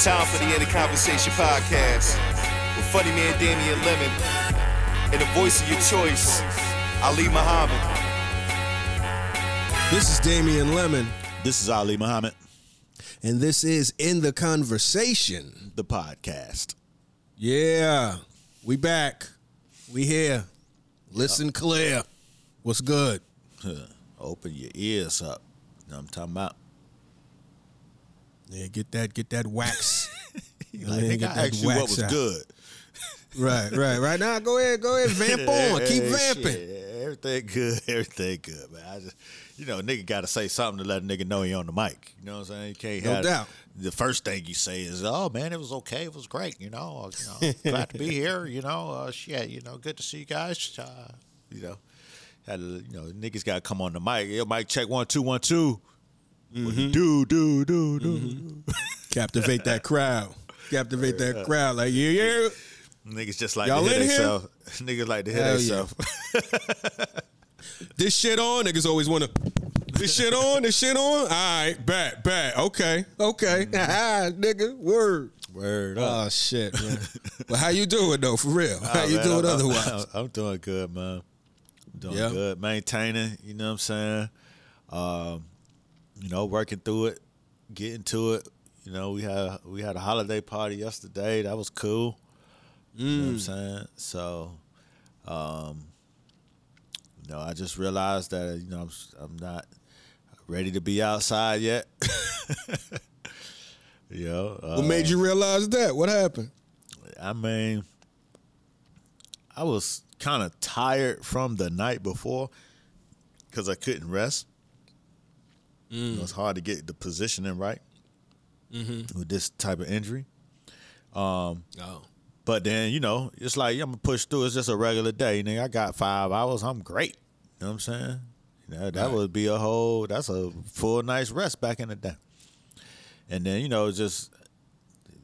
It's time for the In the Conversation podcast with funny man Damien Lemon and the voice of your choice, Ali Muhammad. This is Damien Lemon, This is Ali Muhammad, and this is In the Conversation. the podcast. Yeah, we back. We here. Listen clear. What's good? Open your ears up. You know what I'm talking about? Yeah, get that, get that wax. Like, nigga, get I asked you what was out. good. right, right, right now. Go ahead, go ahead, vamp on, keep vamping. shit, Everything good, everything good, man. I just, you know, nigga got to say something to let a nigga know he on the mic. You know what I'm saying? You can't No have doubt. the first thing you say is, "Oh man, it was okay, it was great." You know, you know glad to be here. You know, uh, shit, you know, good to see you guys. Uh, you know, had to, you know, niggas got to come on the mic. Yo, mic check one two one two. Mm-hmm. do do do do. Captivate that crowd. Captivate that crowd. Like, yeah, yeah. Niggas just like Y'all to hear themselves. Niggas like to hear Hell yeah. themselves. This shit on. Niggas always want to. This shit on. This shit on. All right, bet, bet. Okay, okay. nigga, word. Word up. Oh shit, man. well, how you doing though? For real? How Oh, you man, doing I'm- otherwise? I'm, I'm doing good, man. I'm doing Yeah. good. Maintaining, you know what I'm saying? Um, you know, working through it, getting to it. You know, we had we had a holiday party yesterday. That was cool. You know what I'm Mm. saying? So, um, you know, I just realized that you know I'm I'm not ready to be outside yet. you know, uh, What made you realize that? What happened? I mean, I was kind of tired from the night before because I couldn't rest. It was hard to get the positioning right with this type of injury. Um, Oh, but then, you know, it's like I'm gonna push through. It's just a regular day. Nigga, I got five hours. I'm great. You know what I'm saying? You know, that Right. would be a whole. That's a full night's rest back in the day. And then you know, it's just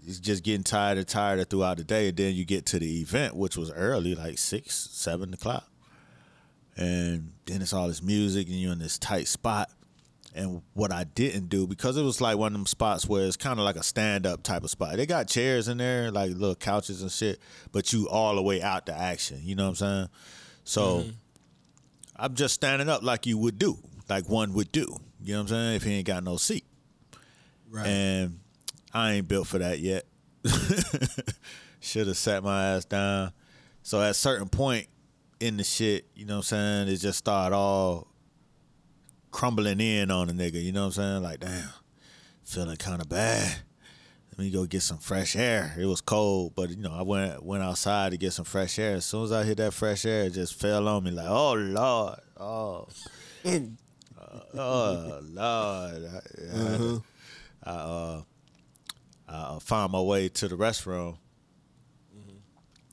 it's just getting tired and tired throughout the day. And then you get to the event, which was early, like six, seven o'clock. And then it's all this music, and you're in this tight spot. And what I didn't do because it was like one of them spots where it's kind of like a stand up type of spot. They got chairs in there, like little couches and shit, but you all the way out to action. You know what I'm saying? So mm-hmm. I'm just standing up like you would do, like one would do. You know what I'm saying? If he ain't got no seat. right. And I ain't built for that yet. Should have sat my ass down. So at a certain point in the shit, you know what I'm saying, it just started all crumbling in on a nigga, you know what I'm saying? Like, damn, feeling kind of bad. Let me go get some fresh air. It was cold, but you know, I went went outside to get some fresh air. As soon as I hit that fresh air, it just fell on me like, oh Lord, oh, oh Lord. I, I had to- I uh, I uh, found my way to the restroom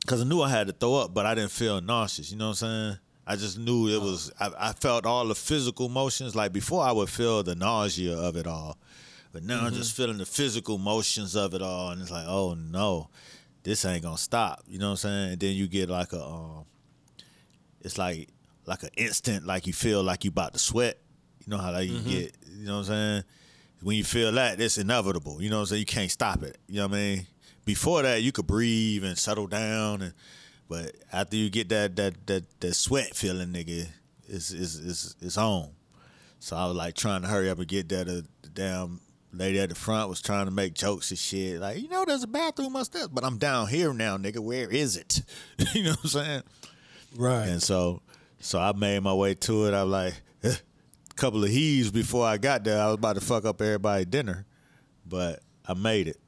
because I knew I had to throw up, but I didn't feel nauseous. You know what I'm saying? I just knew it uh-huh. was. I, I felt all the physical motions. Like before, I would feel the nausea of it all, but now I'm mm-hmm. just feeling the physical motions of it all, and it's like, oh no, this ain't gonna stop. You know what I'm saying? And then you get like a, um, it's like like an instant, like you feel like you about to sweat. You know how like you mm-hmm. get. You know what I'm saying? When you feel that, it's inevitable. You know what I'm saying? You can't stop it. You know what I mean? Before that, you could breathe and settle down, and but after you get that that that that sweat feeling, nigga, it's it's it's, it's on. So I was like trying to hurry up and get that. Uh, the damn lady at the front was trying to make jokes and shit. Like, you know, there's a bathroom upstairs, but I'm down here now, nigga. Where is it? you know what I'm saying? right. And so, so I made my way to it. I was like, eh, a couple of heaves before I got there. I was about to fuck up everybody's dinner, but I made it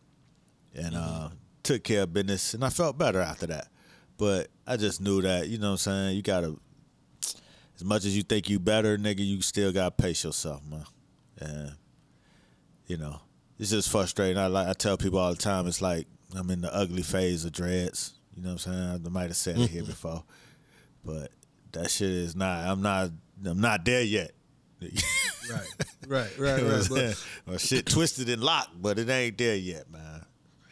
and uh, took care of business, and I felt better after that. But I just knew that, you know what I'm saying? You gotta, as much as you think you better, nigga, you still gotta pace yourself, man. And you know, it's just frustrating. I like I tell people all the time, it's like I'm in the ugly phase of dreads. You know what I'm saying? I might have said it here before, but that shit is not. I'm not. I'm not there yet. right. Right. Right. You know Right. But Or shit twisted and locked, but it ain't there yet, man.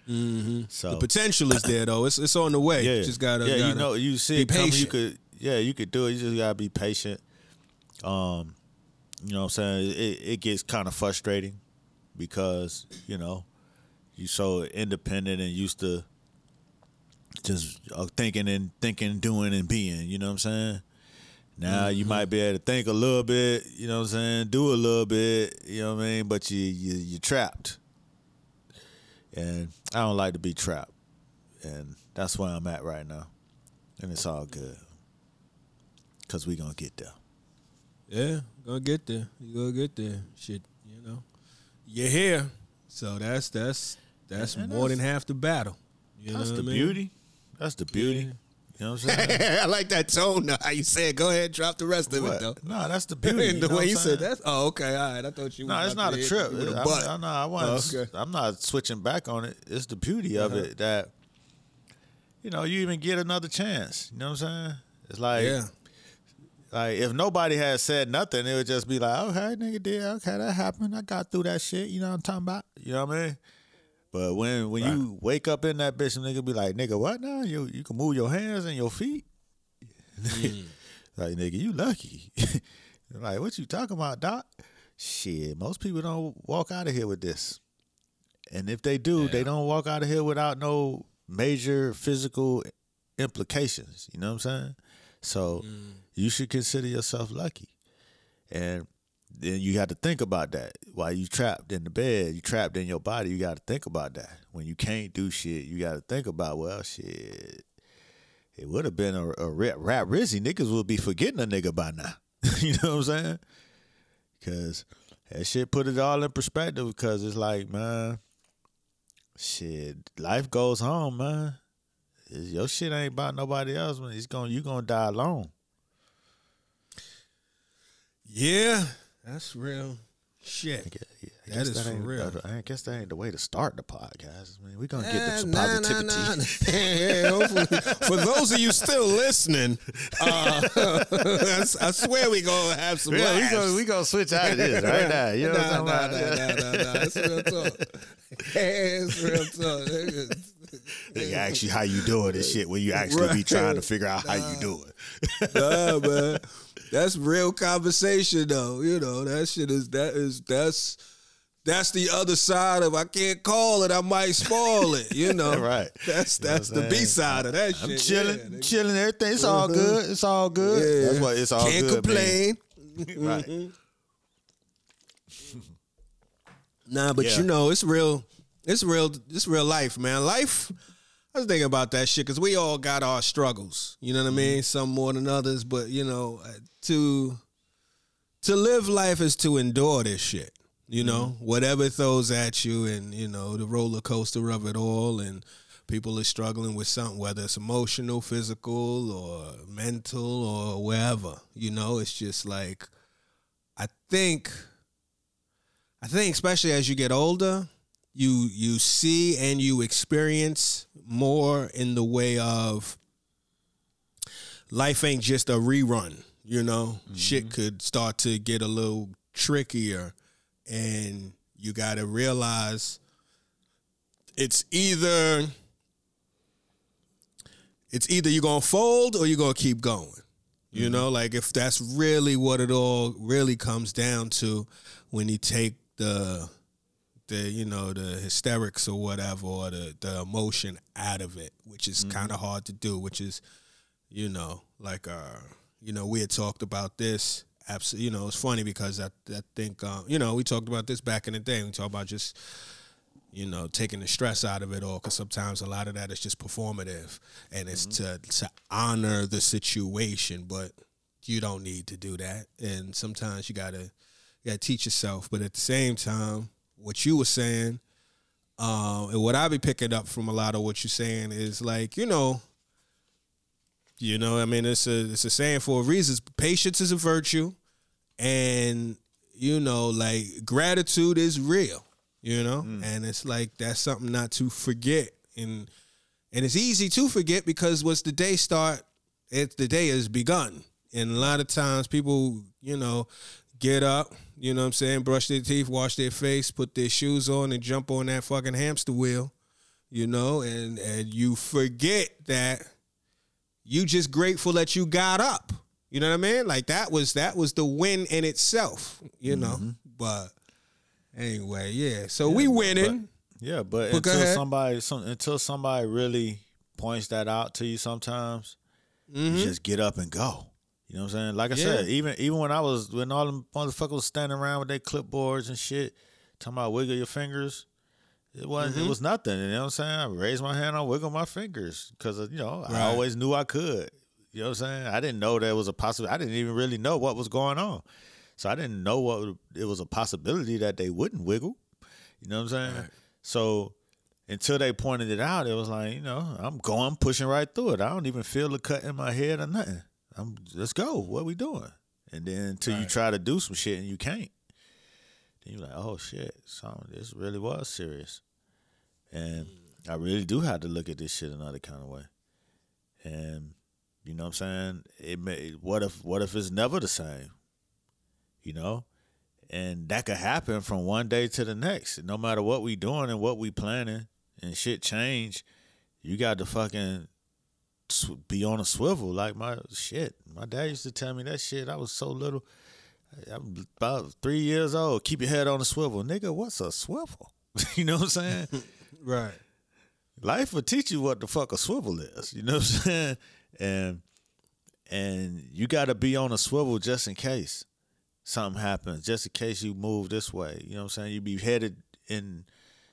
Mm-hmm. So the potential is there though. It's it's on the way. yeah, You just gotta. yeah, you gotta know, you see it coming. You could, yeah, you could do it. You just gotta be patient. Um, you know what I'm saying? It it gets kind of frustrating because you know you so independent and used to just uh, thinking and thinking, doing and being. You know what I'm saying? Now you might be able to think a little bit. You know what I'm saying? Do a little bit. You know what I mean? But you you you're trapped, and I don't like to be trapped, and that's where I'm at right now, and it's all good, cause we gonna get there. Yeah, gonna get there. You gonna get there. Shit, you know. You're here. So that's that's that's And more than half the battle. You That's the I mean? beauty. That's the beauty. You know what I'm saying? I like that tone. How you said go ahead, drop the rest of it though. No, that's the beauty. The know way you said that. Oh, okay, all right. I thought you. No, was it's not a trip. me with a I'm, butt. I'm not, I wasn't, Oh, okay. I'm not switching back on it. It's the beauty of uh-huh. it that, you know, you even get another chance. You know what I'm saying? It's like, yeah. like if nobody had said nothing, it would just be like, okay, nigga did, okay, that happened. I got through that shit. You know what I'm talking about? You know what I mean? But when when you wake up in that bitch, and nigga be like, nigga, what now? You you can move your hands and your feet. Mm. like nigga, you lucky. like what you talking about, doc? Shit, most people don't walk out of here with this, and if they do, they don't walk out of here without no major physical implications. You know what I'm saying? So you should consider yourself lucky, and then you got to think about that while you trapped in the bed, you trapped in your body. You got to think about that when you can't do shit. You got to think about well, shit. It would have been a, a rap, rap Rizzy. Niggas would be forgetting a nigga by now. you know what I'm saying? Because that shit put it all in perspective. Because it's like, man, shit, life goes on, man. It's- Your shit ain't about nobody else. Man. It's gonna, you gonna die alone. Yeah, that's real shit. I That is for ain't- real. I guess that ain't the way to start the podcast. I mean, we gonna get Eh, some nah, nah, positivity. nah. Yeah, hopefully. For those of you still listening, uh, I swear we gonna have some Yeah, we gonna we gonna switch out of this right now. You know nah, what I'm nah, talking nah, about? nah, nah, nah. It's real talk. it's real talk. They ask you how you doing and shit when you actually be trying to figure out how you doing. nah, man. That's real conversation though. You know, that shit is that is that's that's the other side of I can't call it, I might spoil it. You know. Right. That's You know that's the B side of that I'm shit. chilling, yeah, chilling, everything. It's all Mhm. good. It's all good. Yeah. That's what it's all Can't good. complain. Right. Nah, but Yeah. you know, it's real. It's real. It's real life, man. Life. I was thinking about that shit because we all got our struggles. You know what I mean? Some more than others, but you know, uh, to to live life is to endure this shit. You know, whatever throws at you, and you know the roller coaster of it all, and people are struggling with something, whether it's emotional, physical, or mental, or wherever. You know, it's just like I think I think especially as you get older, you you see and you experience more in the way of life ain't just a rerun, you know. Mm-hmm. Shit could start to get a little trickier and you got to realize it's either it's either you're going to fold or you're going to keep going. You mm-hmm. know, like if that's really what it all really comes down to when you take the the you know the hysterics or whatever or the the emotion out of it, which is kind of hard to do, which is you know like uh you know we had talked about this absolutely you know it's funny because I I think uh, you know we talked about this back in the day we talked about just you know, taking the stress out of it all because sometimes a lot of that is just performative and it's to to honor the situation, but you don't need to do that. And sometimes you gotta you gotta teach yourself. But at the same time, what you were saying, um, and what I be picking up from a lot of what you're saying is like, you know, you know, I mean, it's a it's a saying for a reason. Patience is a virtue, and you know, like gratitude is real. You know, and it's like that's something not to forget, and and it's easy to forget because once the day start, it the day has begun, and a lot of times people, you know, get up, you know what I'm saying, brush their teeth, wash their face, put their shoes on, and jump on that fucking hamster wheel, you know, and and you forget that you just grateful that you got up. You know what I mean? Like that was that was the win in itself, you know. Mm-hmm. But anyway, yeah. So we winning. Yeah, but, But until somebody some, until somebody really points that out to you sometimes, you mm-hmm. just get up and go. You know what I'm saying? Like I. Yeah. said, even even when I was when all them motherfuckers was standing around with their clipboards and shit, talking about wiggle your fingers. It wasn't. Mm-hmm. It was nothing. You know what I'm saying? I raised my hand, I wiggle my fingers because you know I always knew I could. You know what I'm saying? I didn't know there was a possibility. I didn't even really know what was going on, so I didn't know what it was a possibility that they wouldn't wiggle. You know what I'm saying? Right. So until they pointed it out, it was like, you know, I'm going, pushing right through it. I don't even feel the cut in my head or nothing. I'm let's go. What we doing? And then until you try to do some shit and you can't, then you're like, oh shit, so this really was serious. And mm. I really do have to look at this shit another kind of way. And you know what I'm saying? It may what if what if it's never the same? You know? And that could happen from one day to the next. No matter what we doing and what we planning and shit change, you got to fucking be on a swivel. Like my shit. My dad used to tell me that shit. I was so little. I'm about three years old. Keep your head on a swivel. Nigga, what's a swivel? you know what I'm saying? Right. life will teach you what the fuck a swivel is. You know what I'm saying? And and you got to be on a swivel just in case something happens, just in case you move this way. You know what I'm saying? You be headed in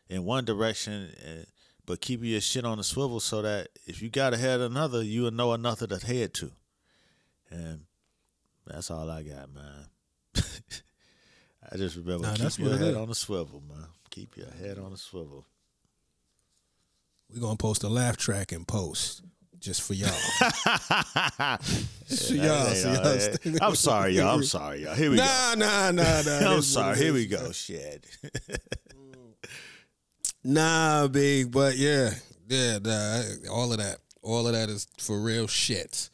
in one direction, and, but keep your shit on the swivel so that if you got to head another, you will know another to head to. And that's all I got, man. I just remember Nah, keep your head is. on the swivel, man. Keep your head on the swivel. We're gonna post a laugh track in post. Just for y'all. Just for y'all. hey, so y'all, y'all hey. I'm sorry, y'all. I'm sorry, y'all. Here we go. Nah, nah, nah, nah. I'm This is what sorry. Here we go. Shit. Nah, big, but yeah, yeah, nah, all of that, all of that is for real shit.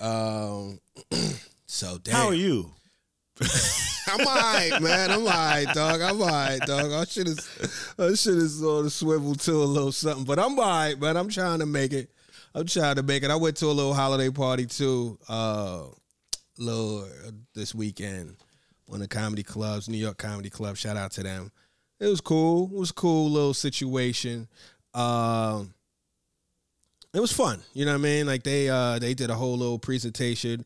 Um, so damn, How are you? I'm alright, man. I'm alright, dog. I'm alright, dog. I should have, I should have sort of swiveled to a little something, but I'm alright, man. I'm trying to make it. I'm trying to make it. I went to a little holiday party too, uh, little uh, this weekend. One of the comedy clubs, New York Comedy Club. Shout out to them. It was cool. It was a cool little situation. Um, it was fun. You know what I mean? Like they uh they did a whole little presentation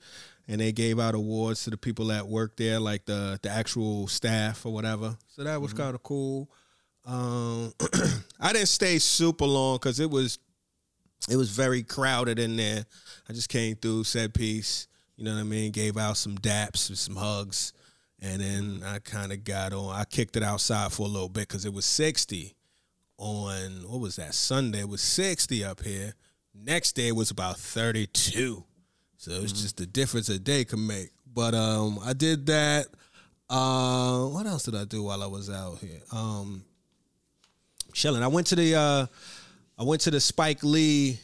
and they gave out awards to the people that worked there, like the the actual staff or whatever. So that was kind of cool. Um, I didn't stay super long because it was it was very crowded in there. I just came through, said peace. You know what I mean? Gave out some daps, and some hugs, and then I kind of got on. I kicked it outside for a little bit because it was sixty on what was that Sunday? It was sixty up here. Next day it was about thirty two. So it's just the difference a day can make. But um, I did that. Uh, what else did I do while I was out here? Um, chilling. I went to the uh, I went to the Spike Lee.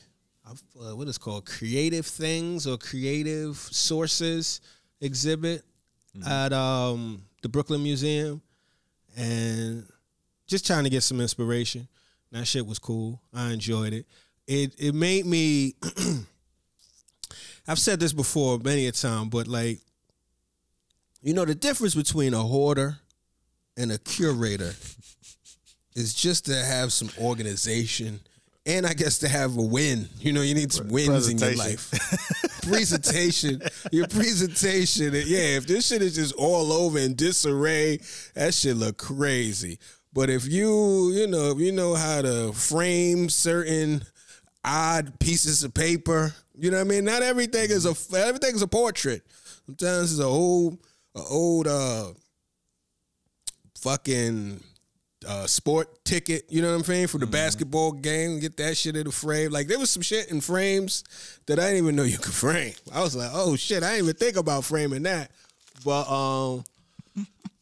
Uh, what is called creative things or creative sources exhibit at um, the Brooklyn Museum, and just trying to get some inspiration. That shit was cool. I enjoyed it. It it made me. I've said this before many a time, but like, you know, the difference between a hoarder and a curator is just to have some organization and I guess to have a win. You know, you need some wins in your life. presentation, your presentation. Yeah, if this shit is just all over in disarray, that shit look crazy. But if you, you know, if you know how to frame certain odd pieces of paper, you know what I mean? Not everything is a everything is a portrait. Sometimes it's a old, a old uh fucking uh, sport ticket, you know what I'm saying, for the basketball game. Get that shit in the frame. Like there was some shit in frames that I didn't even know you could frame. I was like, oh shit, I didn't even think about framing that. But um,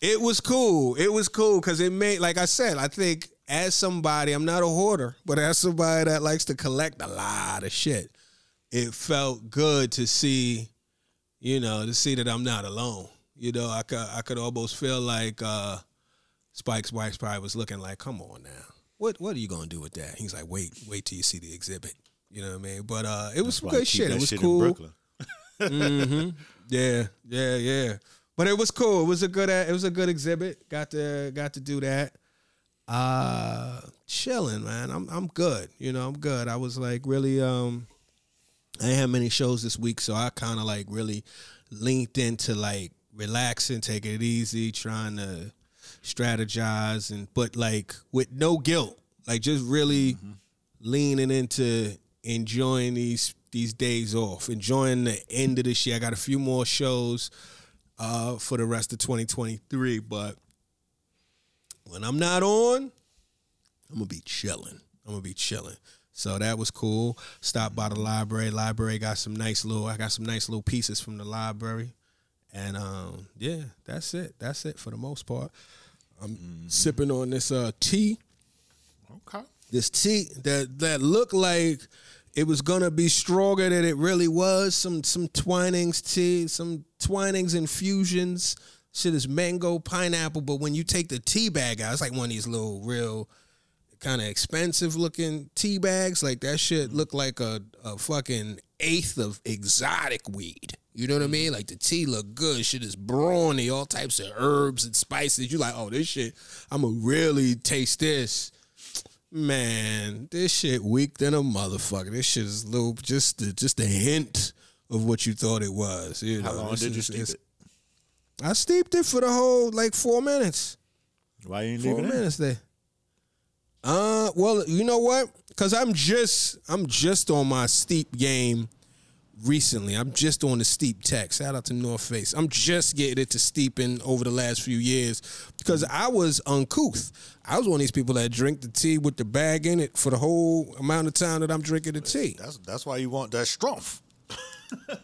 it was cool. It was cool because it made, like I said, I think as somebody, I'm not a hoarder, but as somebody that likes to collect a lot of shit, it felt good to see, you know, to see that I'm not alone. You know, I could I could almost feel like uh Spike's wife probably was looking like, "Come on now, what what are you gonna do with that?" He's like, "Wait, wait till you see the exhibit." You know what I mean? But uh, it was some good shit. It was shit cool. Brooklyn. hmm Yeah, yeah, yeah. But it was cool. It was a good. It was a good exhibit. Got to got to do that. Uh chilling, man. I'm I'm good. You know, I'm good. I was like really um I didn't have many shows this week, so I kind of like really leaned into like relaxing, taking it easy, trying to strategize and but like with no guilt. Like just really leaning into enjoying these these days off, enjoying the end of this year. I got a few more shows uh, for the rest of 2023, but when I'm not on, I'm gonna be chilling. I'm gonna be chilling. So that was cool. Stopped by the library. Library got some nice little. I got some nice little pieces from the library, and um, yeah, that's it. That's it for the most part. I'm sipping on this uh, tea Okay. this tea that that looked like it was gonna be stronger than it really was. Some some Twinings tea, some Twinings infusions. Shit is mango, pineapple, but when you take the tea bag out, it's like one of these little real kind of expensive looking tea bags. Like that shit looked like a, a fucking eighth of exotic weed. You know what I mean? Like the tea look good. Shit is brawny, all types of herbs and spices. You like, oh, this shit, I'ma really taste this. Man, this shit weak than a motherfucker. This shit is little just the, just a hint of what you thought it was. You How know, long did you steep it? I steeped it for the whole like four minutes. Why you ain't Four leaving minutes there. Uh, well, you know what? Because I'm just I'm just on my steep game recently. I'm just on the steep tech. Shout out to North Face. I'm just getting it to steeping over the last few years because I was uncouth. I was one of these people that drink the tea with the bag in it for the whole amount of time that I'm drinking the tea. That's that's why you want that strength.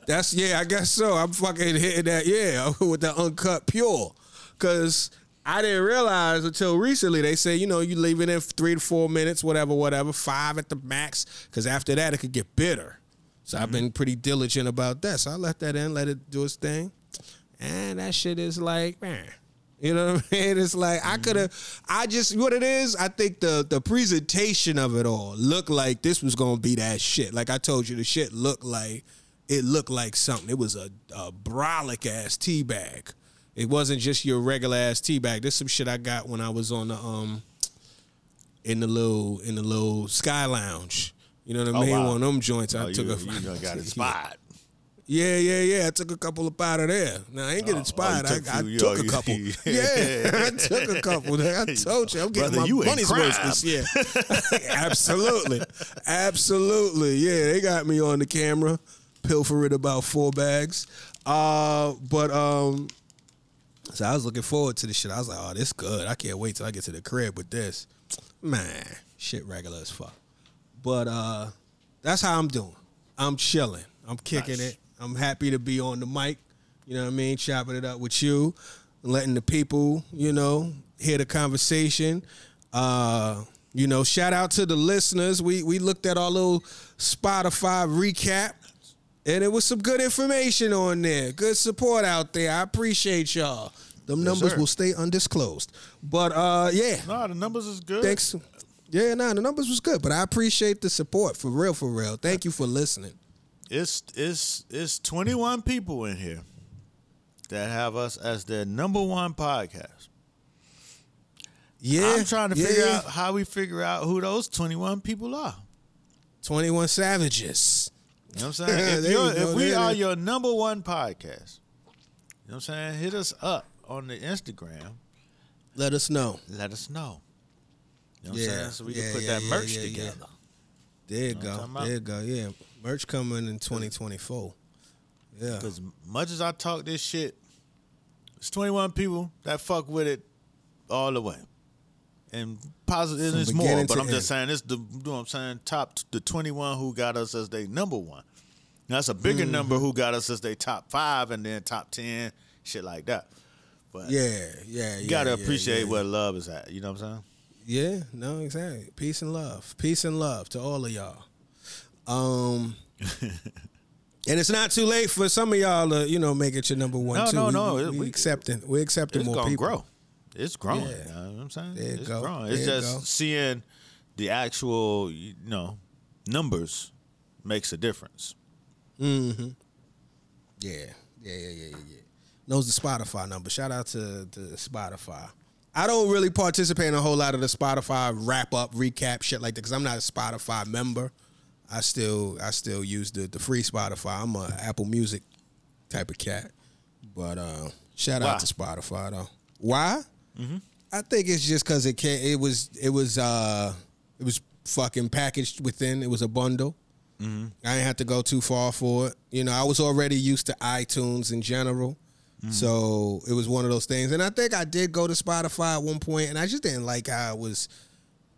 That's yeah, I guess so. I'm fucking hitting that yeah with that uncut pure, cause I didn't realize until recently they say you know you leave it in three to four minutes, whatever, whatever, five at the max, cause after that it could get bitter. So I've been pretty diligent about that. So I let that in, let it do its thing, and that shit is like man. You know what I mean? It's like I could have. I just what it is. I think the the presentation of it all looked like this was gonna be that shit. Like I told you, the shit looked like it looked like something. It was a, a brolic ass tea bag. It wasn't just your regular ass tea bag. This some shit I got when I was on the um in the little in the little sky lounge. You know what I Oh, mean? wow. One of them joints. I Oh, took you, a you done got inspired. yeah, yeah, yeah. I took a couple up out of there. Now I ain't get Oh, inspired. oh, you took I, I few, took a you- couple. yeah, I took a couple. I told you, I'm getting Brother, my money's worth this year. absolutely, absolutely. Yeah, they got me on the camera, pilfering about four bags. Uh, but um, so I was looking forward to this shit. I was like, oh, this good. I can't wait till I get to the crib with this. Man, shit regular as fuck. But uh that's how I'm doing. I'm chilling. I'm kicking Nice. it. I'm happy to be on the mic. You know what I mean? Chopping it up with you, letting the people, you know, hear the conversation. Uh, you know, shout out to the listeners. We we looked at our little Spotify recap. And it was some good information on there. Good support out there. I appreciate y'all. Them numbers sir. will stay undisclosed. But uh yeah. No, the numbers is good. Thanks. Yeah, nah, the numbers was good, but I appreciate the support for real, for real. Thank you for listening. It's it's it's 21 people in here that have us as their number one podcast. Yeah, I'm trying to yeah, figure out how we figure out who those 21 people are. Twenty One Savages. You know what I'm saying? if, go, if we are your number one podcast, you know what I'm saying? Hit us up on the Instagram. Let us know. Let us know. You know what Yeah, I'm saying? So we yeah, can put yeah, that merch together. There you Know go. I'm talking about? There you go. Yeah, merch coming in twenty twenty four. Yeah, Because much as I talk this shit, it's 21 people that fuck with it all the way. And positive, it's more, but I'm just end. saying, it's the, you know what I'm saying, top, the 21 who got us as they number one. Now, that's a bigger Mm-hmm. number who got us as they top five and then top 10, shit like that. But yeah, yeah. you got to yeah, appreciate yeah. where love is at. You know what I'm saying? Yeah, no, exactly. Peace and love. Peace and love to all of y'all. Um And it's not too late for some of y'all to, you know, make it your number one No, too. no, we, no. We, we we- accepting we're accepting It's more going to people. grow. It's growing. Yeah. You know what I'm saying? There it's go. growing. There It's you just go. seeing the actual, you know, numbers makes a difference. Mm-hmm. Yeah, yeah, yeah, yeah, yeah, yeah. Knows the Spotify number. Shout out to, the Spotify. I don't really participate in a whole lot of the Spotify wrap up, recap shit like that because I'm not a Spotify member. I still I still use the the free Spotify. I'm a Apple Music type of cat. But uh, shout Why? out to Spotify though. Why? I think it's just because it can It was it was uh it was fucking packaged within. It was a bundle. I didn't have to go too far for it. You know, I was already used to iTunes in general. So it was one of those things. And I think I did go to Spotify at one point and I just didn't like how it was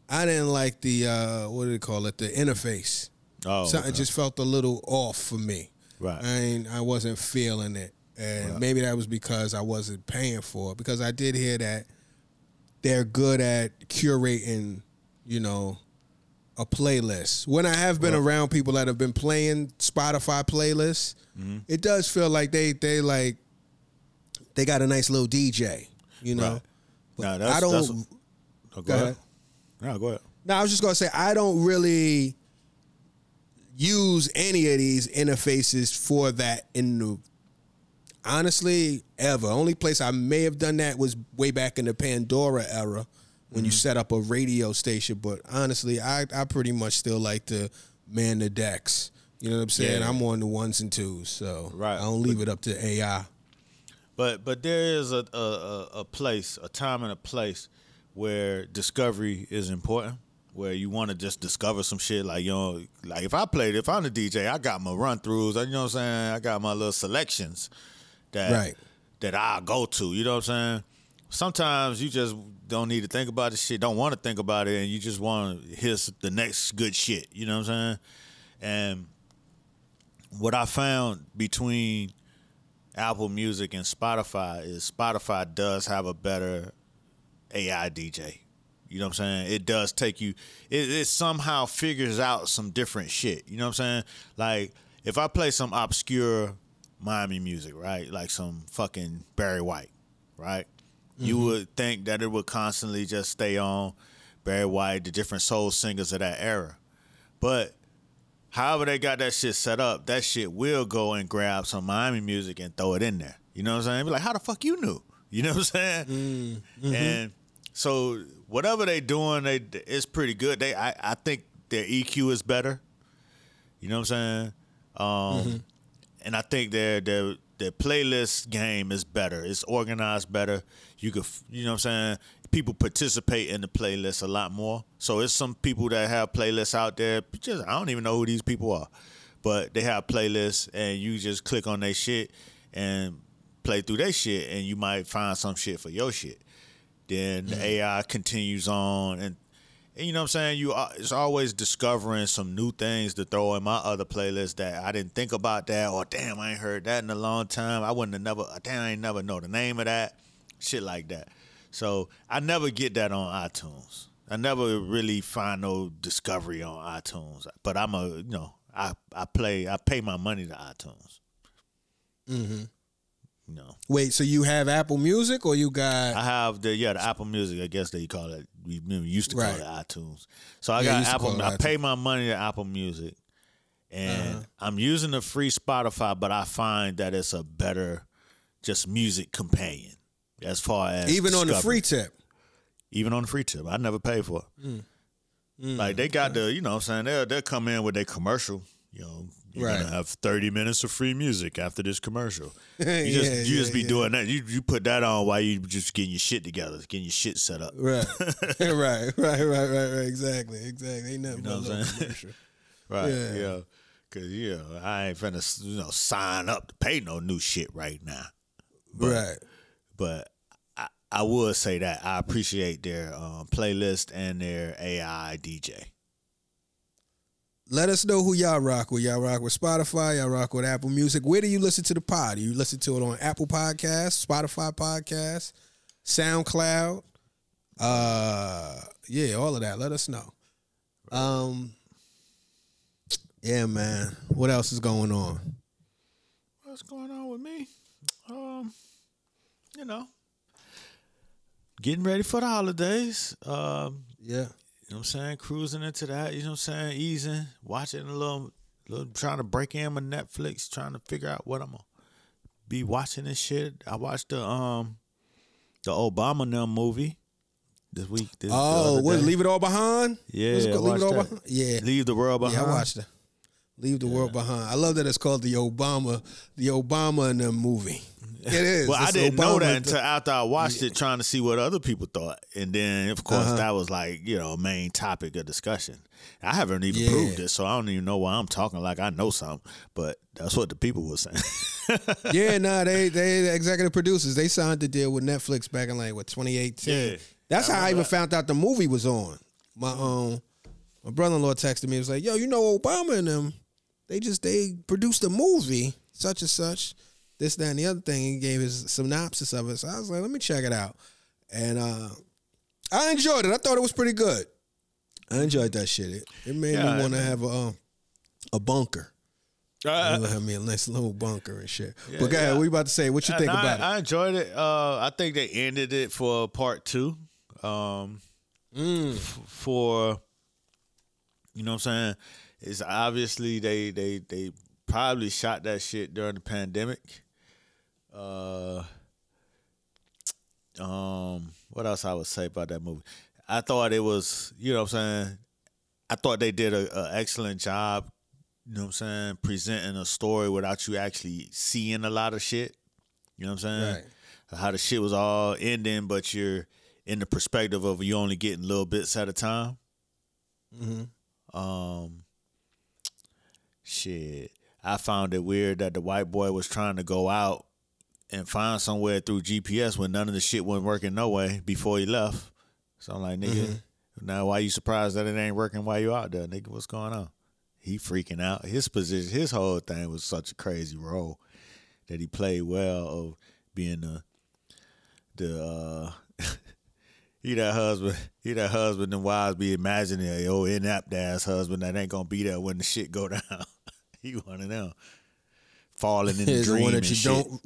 I didn't like the uh what do they call it? The interface. Oh, Something okay. just felt a little off for me. Right. I ain't, I wasn't feeling it. And maybe that was because I wasn't paying for it. Because I did hear that they're good at curating, you know, a playlist. When I have been around people that have been playing Spotify playlists, Mm-hmm. it does feel like they they like they got a nice little DJ, you know. Right. But Nah, I don't. that's- go, Go ahead. ahead. No, go ahead. No, I was just gonna say I don't really use any of these interfaces for that in the honestly ever. Only place I may have done that was way back in the Pandora era when you mm-hmm. set up a radio station. But honestly, I I pretty much still like to man the decks. You know what I'm saying? Yeah. I'm on the ones and twos, so Right. I don't leave it up to AI. But but there is a, a a place, a time and a place where discovery is important. Where you want to just discover some shit, like you know, like if I played, if I'm the DJ, I got my run throughs. You know what I'm saying? I got my little selections that Right. that I go to. You know what I'm saying? Sometimes you just don't need to think about the shit, don't want to think about it, and you just want to hear the next good shit. You know what I'm saying? And what I found between Apple Music and Spotify is Spotify does have a better AI DJ. You know what I'm saying? It does take you. It, it somehow figures out some different shit. You know what I'm saying? Like if I play some obscure Miami music, right? Like some fucking Barry White, right? You mm-hmm. would think that it would constantly just stay on Barry White, the different soul singers of that era, but however they got that shit set up, that shit will go and grab some Miami music and throw it in there. You know what I'm saying? Be like, how the fuck you knew? You know what I'm saying? And so whatever they doing, they it's pretty good. They I, I think their EQ is better. You know what I'm saying? Um, and I think their their their playlist game is better. It's organized better. You could, you know what I'm saying? People participate in the playlist a lot more. So it's some people that have playlists out there. Just I don't even know who these people are, but they have playlists, and you just click on their shit and play through their shit, and you might find some shit for your shit. Then the mm-hmm. AI continues on, and, and you know what I'm saying. You are, it's always discovering some new things to throw in my other playlist that I didn't think about that, or damn, I ain't heard that in a long time. I wouldn't have never, damn, I ain't never know the name of that, shit like that. So I never get that on iTunes. I never really find no discovery on iTunes. But I'm a, you know, I I play, I pay my money to iTunes. Mm-hmm. You know. Wait, so you have Apple Music or you got I have the yeah the Apple Music. I guess they call it. We used to call Right. it iTunes. So I Yeah, got Apple. I pay my money to Apple Music, and Uh-huh. I'm using the free Spotify, but I find that it's a better just music companion as far as even on the discovery. free tip? even on the free tip. I never paid for it. Mm. Like they got the, you know what I'm saying, they'll they'll come in with their commercial, you know, you're Right. gonna have 30 minutes of free music after this commercial. You just Yeah, you just be yeah. doing that. You you put that on while you just getting your shit together, getting your shit set up. Right. right, right, right, right, right. Exactly, exactly. Ain't nothing You know but what a I'm saying? commercial. Right. Yeah. Yeah. Cause yeah, I ain't finna you know sign up to pay no new shit right now. But, right. But I, I would say that I appreciate their um, playlist and their AI DJ. Let us know who y'all rock with. Y'all rock with Spotify. Y'all rock with Apple Music. Where do you listen to the pod? Do you listen to it on Apple Podcasts, Spotify Podcasts, SoundCloud? Uh, yeah, all of that. Let us know. Um, yeah, man. What else is going on? What's going on with me? Um, you know, getting ready for the holidays. Um, Yeah. you know what I'm saying? Cruising into that, you know what I'm saying? Easing, watching a little, little trying to break in my Netflix, trying to figure out what I'm gonna be watching this shit. I watched the um the Obama Now movie. this week. This, Oh, what? Leave it all behind. Yeah, What's it I called? leave it all that. behind. Yeah, Leave the world behind. yeah, I watched that. Leave the world behind. I love that it's called the Obama, the Obama and them movie. It is. Well, I didn't know that until after I watched it, trying to see what other people thought, and then of course Uh-huh. that was like you know a main topic of discussion. I haven't even Yeah. proved it, so I don't even know why I'm talking like I know something. But that's what the people were saying. yeah, nah, they they the executive producers. They signed the deal with Netflix back in like what 2018. Yeah. That's I how I even that. found out the movie was on. My um my brother in law texted me. He was like, "Yo, you know Obama and them? They just they produced a movie, such and such, this, that, and the other thing." He gave his synopsis of it. So I was like, "Let me check it out," and uh I enjoyed it. I thought it was pretty good. I enjoyed that shit. It, it made Yeah, me want to have a um, a bunker. Uh, have me a nice little bunker and shit. Yeah, but go ahead, yeah. what you about to say? What you think I, about it? I enjoyed it. Uh, I think they ended it for part two. Um, Mm. f- for you know what I'm saying? It's obviously they they they probably shot that shit during the pandemic. Uh, um, what else I would say about that movie? I thought it was, you know what I'm saying? I thought they did a, a excellent job, you know what I'm saying, presenting a story without you actually seeing a lot of shit. You know what I'm saying? How the shit was all ending, but you're in the perspective of you only getting little bits at a time. Mm-hmm. Um, shit. I found it weird that the white boy was trying to go out and find somewhere through GPS when none of the shit wasn't working no way before he left. So I'm like, nigga, now why you surprised that it ain't working while you out there, nigga? What's going on? He freaking out. His position, his whole thing was such a crazy role that he played well of being the the uh he that husband, he that husband and wives be imagining a old inept ass husband that ain't gonna be there when the shit go down. he one to know falling in the dream one that you shit. don't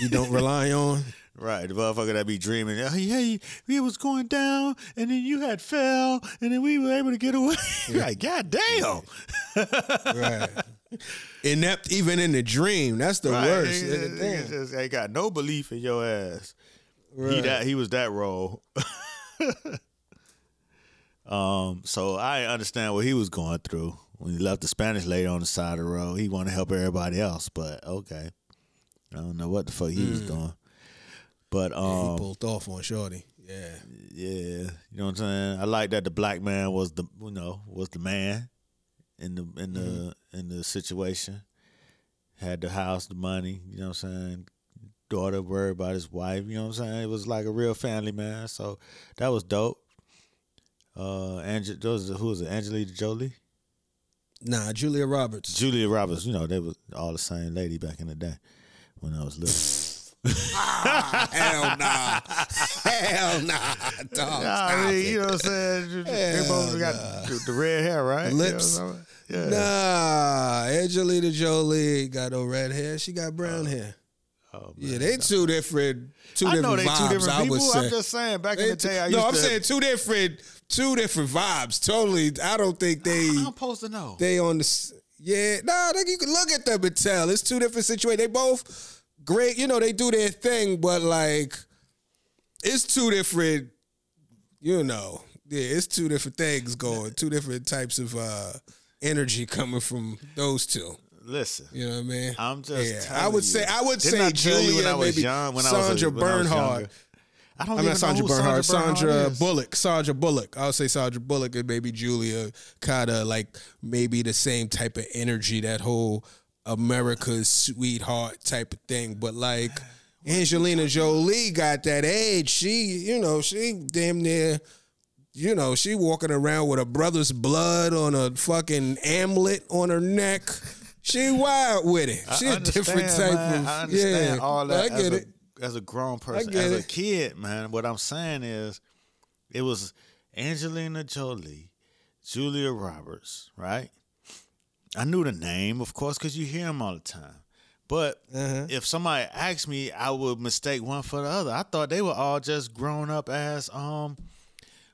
you don't rely on. Right, the motherfucker that be dreaming. Hey, hey, it was going down, and then you had fell, and then we were able to get away. like, god damn. Right. Inept even in the dream. That's the Right, worst. Damn. just got no belief in your ass. He that he was that role. um, so I understand what he was going through when he left the Spanish lady on the side of the road. He wanted to help everybody else, but okay. I don't know what the fuck he was doing. But Hmm. Yeah, he um, pulled off on Shorty. Yeah. yeah, you know what I'm saying. I like that the black man was the you know was the man in the in the Mm-hmm. in the situation. Had the house, the money. You know what I'm saying. Daughter worried about his wife. You know what I'm saying. It was like a real family man. So that was dope. Uh, Angel, who was it? Angelina Jolie, Nah, Julia Roberts. Julia Roberts. You know they was all the same lady back in the day when I was little. Ah, hell nah. Hell nah. Dog, Nah, I mean, you know what I'm saying. They both got the, the red hair, right? The You know lips. Yeah. Nah, Angelina Jolie got no red hair. She got brown oh. hair. Oh, Yeah, they two different, two I different know they vibes. two different I people. would say. I'm just saying. Back in the day, I used to no, I'm to. saying two different, two different vibes. Totally, I don't think they I'm supposed to know. they on the. s- Yeah, nah, like you can look at them and tell it's two different situations. They both great, you know. They do their thing, but like it's two different. You know, yeah, it's two different things going. Two different types of uh energy coming from those two. Listen, You know what I mean? I'm just. Yeah, telling I would you. say I would Didn't say I tell you Julia, when I was maybe young, when I Sandra was a, when I was Bernhard. younger. I don't I'm even not Sandra know Bernhard. Sandra, Sandra Bernhard is. Bullock. Sandra Bullock. I would say Sandra Bullock and maybe Julia, kind of like maybe the same type of energy, that whole America's sweetheart type of thing. But like Angelina Jolie got that age. She, you know, she damn near. You know, she walking around with her brother's blood on a fucking amulet on her neck. She wild with it. She I a different understand, type man. of I understand yeah. all that. I get as it. As a grown person, as a kid, man. What I'm saying is, it was Angelina Jolie, Julia Roberts, right? I knew the name, of course, because you hear them all the time. But Uh-huh. if somebody asked me, I would mistake one for the other. I thought they were all just grown up as um,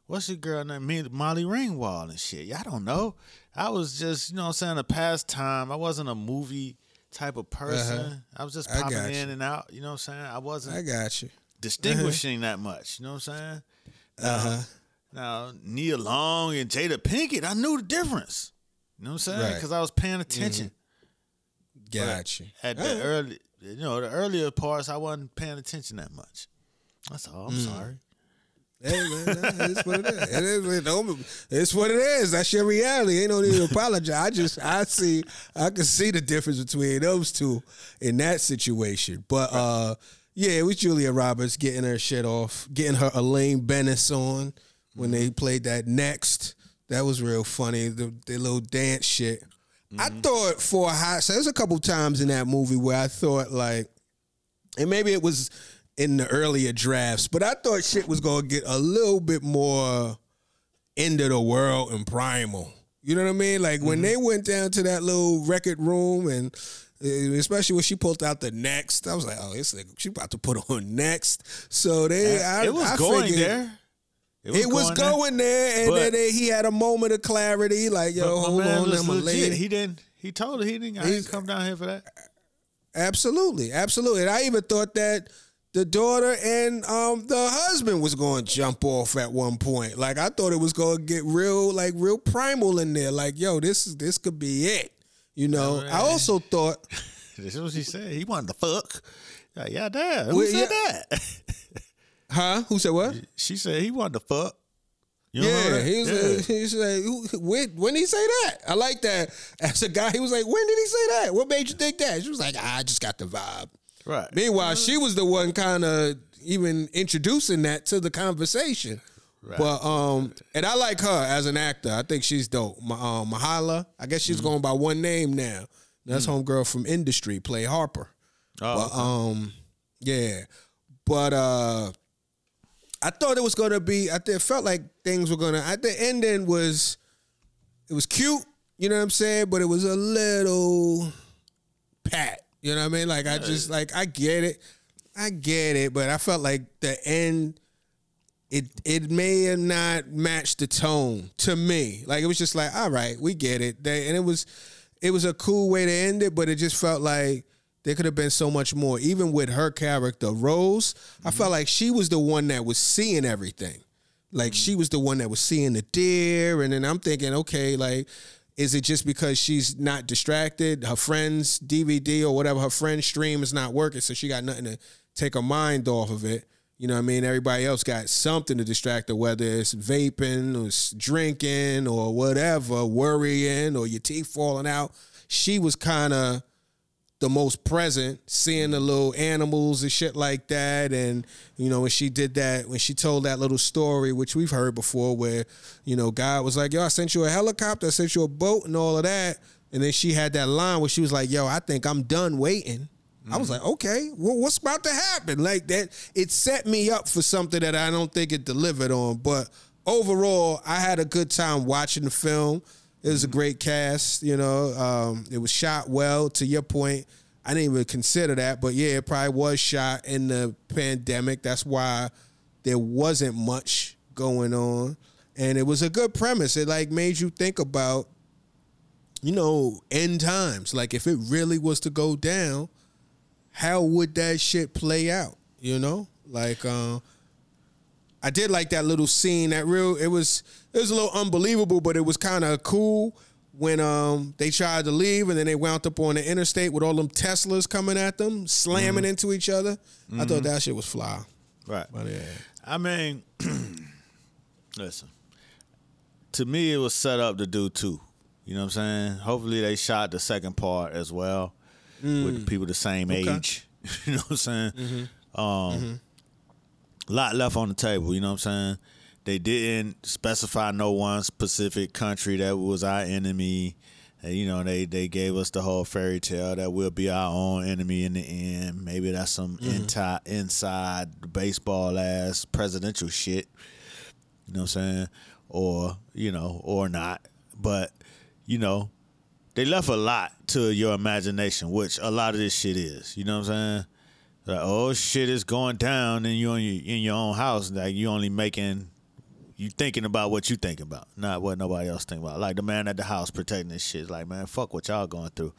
what's your girl name? Me, Molly Ringwald and shit. Yeah, I don't know. I was just, you know, what I'm saying a pastime. I wasn't a movie type of person. Uh-huh. I was just popping in you. and out. You know what I'm saying? I wasn't I got you. distinguishing that much. You know what I'm saying? Uh huh. Now Nia Long and Jada Pinkett, I knew the difference. You know what I'm saying? Right. Because I was paying attention. Gotcha. At the early, you know, the earlier parts, I wasn't paying attention that much. That's all. I'm sorry. Hey man, nah, it's what it is. It is. It don't- It's what it is. That's your reality. Ain't no need to apologize. I just I see I can see the difference between those two in that situation. But uh yeah, it was Julia Roberts getting her shit off, getting her Elaine Benes on when they played that next. That was real funny. The, the little dance shit. I thought for a hot so there's a couple times in that movie where I thought like and maybe it was in the earlier drafts, but I thought shit was gonna get a little bit more end of the world and primal. You know what I mean? Like when they went down to that little record room and uh, especially when she pulled out the next, I was like, oh, this nigga, she about to put on next. So they, I, it was I going figured- there. It was there. going there, and But- then they, he had a moment of clarity, like, yo, hold on, was I'm a lady. He didn't. He told her he didn't. I didn't come down here for that. Absolutely, absolutely. And I even thought that the daughter and um the husband was going to jump off at one point. Like I thought it was going to get real, like real primal in there. Like yo, this is this could be it. You know. I also thought, This is what she said. He wanted to fuck. Yeah, yeah damn. Who Well, said yeah. that? huh? Who said what? she said he wanted to fuck. You know Yeah, he was. Yeah. He was like, when, when did he say that? I like that. As a guy, he was like, when did he say that? What made you think that? She was like, "Ah, I just got the vibe. Right. Meanwhile, she was the one kind of even introducing that to the conversation. Right. But um, and I like her as an actor. I think she's dope. Ma- um, Myha'la. I guess she's going by one name now. That's homegirl from Industry, play Harper. Oh, But um, yeah. But uh, I thought it was gonna be. I th- it felt like things were gonna. At the ending was, it was cute. You know what I'm saying? But it was a little pat. You know what I mean? Like I just like I get it, I get it, but I felt like the end. It it may have not matched the tone to me. Like it was just like, all right, we get it. They, and it was it was a cool way to end it, but it just felt like there could have been so much more. Even with her character, Rose, I felt like she was the one that was seeing everything. Like she was the one that was seeing the deer, and then I'm thinking, okay, like, is it just because she's not distracted? Her friend's DVD or whatever her friend's stream is not working, so she got nothing to take her mind off of it. You know what I mean? Everybody else got something to distract her, whether it's vaping or drinking or whatever, worrying or your teeth falling out. She was kind of the most present, seeing the little animals and shit like that. And, you know, when she did that, when she told that little story, which we've heard before, where, you know, God was like, yo, I sent you a helicopter, I sent you a boat and all of that. And then she had that line where she was like, yo, I think I'm done waiting. I was mm. like, okay, well, what's about to happen? Like that, it set me up for something that I don't think it delivered on. But overall, I had a good time watching the film. It was a great cast, you know. Um, it was shot well. To your point, I didn't even consider that, but yeah, it probably was shot in the pandemic. That's why there wasn't much going on, and it was a good premise. It like made you think about, you know, end times. Like if it really was to go down, how would that shit play out? You know, like. Uh, I did like that little scene. That real, it was it was a little unbelievable, but it was kind of cool when um they tried to leave and then they wound up on the interstate with all them Teslas coming at them, slamming mm-hmm. into each other. I thought mm-hmm. that shit was fly. Right. But yeah, I mean, listen. To me, it was set up to do two. You know what I'm saying? Hopefully, they shot the second part as well with the people the same age. you know what I'm saying? Mm-hmm. Um, A lot left on the table. You know what I'm saying? They didn't specify no one specific country that was our enemy. And, you know, they they gave us the whole fairy tale that we'll be our own enemy in the end. Maybe that's some mm-hmm. inti- inside baseball ass presidential shit. You know what I'm saying? Or, you know, or not. But, you know, they left a lot to your imagination, which a lot of this shit is. You know what I'm saying? Like, oh shit is going down and you in your in your own house. Like you only making you thinking about what you thinking about, not what nobody else think about. Like the man at the house protecting this shit. Like, man, fuck what y'all going through.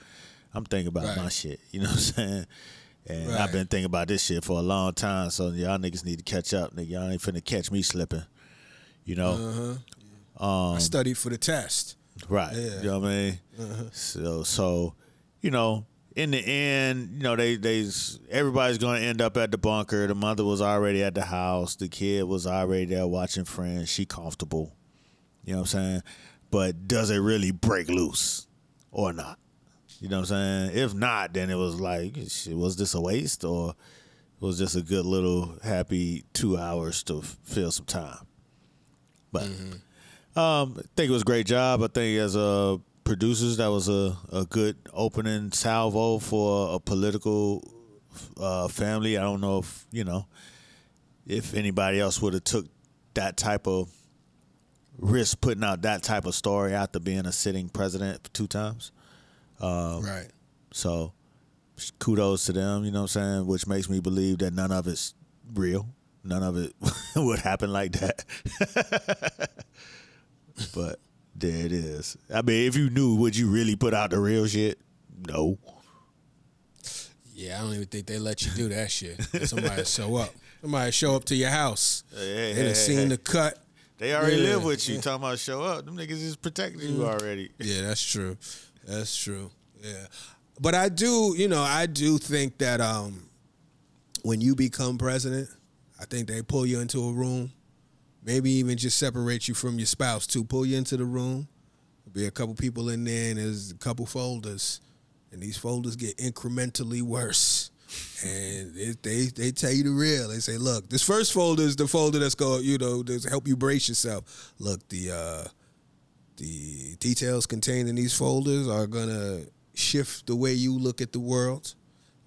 I'm thinking about Right. my shit. You know what I'm saying? And Right. I've been thinking about this shit for a long time. So y'all niggas need to catch up. Nigga, y'all ain't finna catch me slipping. You know, uh-huh. um, I studied for the test. right? Yeah. You know what I mean? Uh-huh. So, so you know, in the end, you know, they they everybody's going to end up at the bunker. The mother was already at the house. The kid was already there watching Friends. She comfortable. You know what I'm saying? But does it really break loose or not? You know what I'm saying? If not, then it was like, was this a waste or was just a good little happy two hours to fill some time? But um, I think it was a great job. I think as a producers, that was a, a good opening salvo for a political uh, family. I don't know if you know if anybody else would have took that type of risk putting out that type of story after being a sitting president two times. right. So kudos to them, you know what I'm saying? Which makes me believe that none of it's real. None of it would happen like that. but there it is. I mean, if you knew, would you really put out the real shit? No. Yeah, I don't even think they let you do that shit. Somebody show up. Somebody show up to your house. Hey, They hey, done hey, seen hey. the cut. They already Yeah, live with you. yeah. Talking about show up. Them niggas is protecting you already. Yeah, that's true. That's true. Yeah. But I do, you know, I do think that um when you become president, I think they pull you into a room, maybe even just separate you from your spouse too. Pull you into the room. There'll Be a couple people in there and there's a couple folders. And these folders get incrementally worse. And it, they they tell you the real. They say, look, this first folder is the folder that's going, you know, to help you brace yourself. Look, the uh the details contained in these folders are gonna shift the way you look at the world,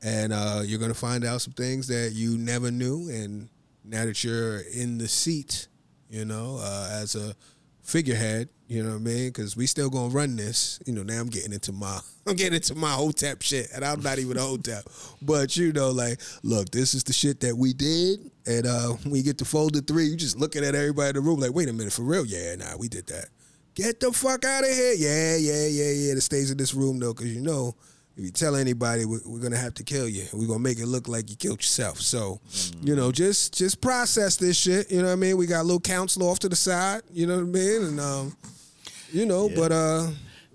and uh, you're gonna find out some things that you never knew. And now that you're in the seat, you know, uh, as a figurehead, you know what I mean? Because we still gonna run this. You know, now I'm getting into my I'm getting into my hotep shit, and I'm not even a hotep. But you know, like, look, this is the shit that we did, and uh, when you get to folder three, you just looking at everybody in the room like, wait a minute, for real? Yeah, nah, we did that. Get the fuck out of here. Yeah, yeah, yeah, yeah. That stays in this room though, because you know, if you tell anybody, we're, we're gonna have to kill you. We're gonna make it look like you killed yourself. So, you know, just just process this shit. You know what I mean? We got a little counselor off to the side. You know what I mean? And um, you know, but uh,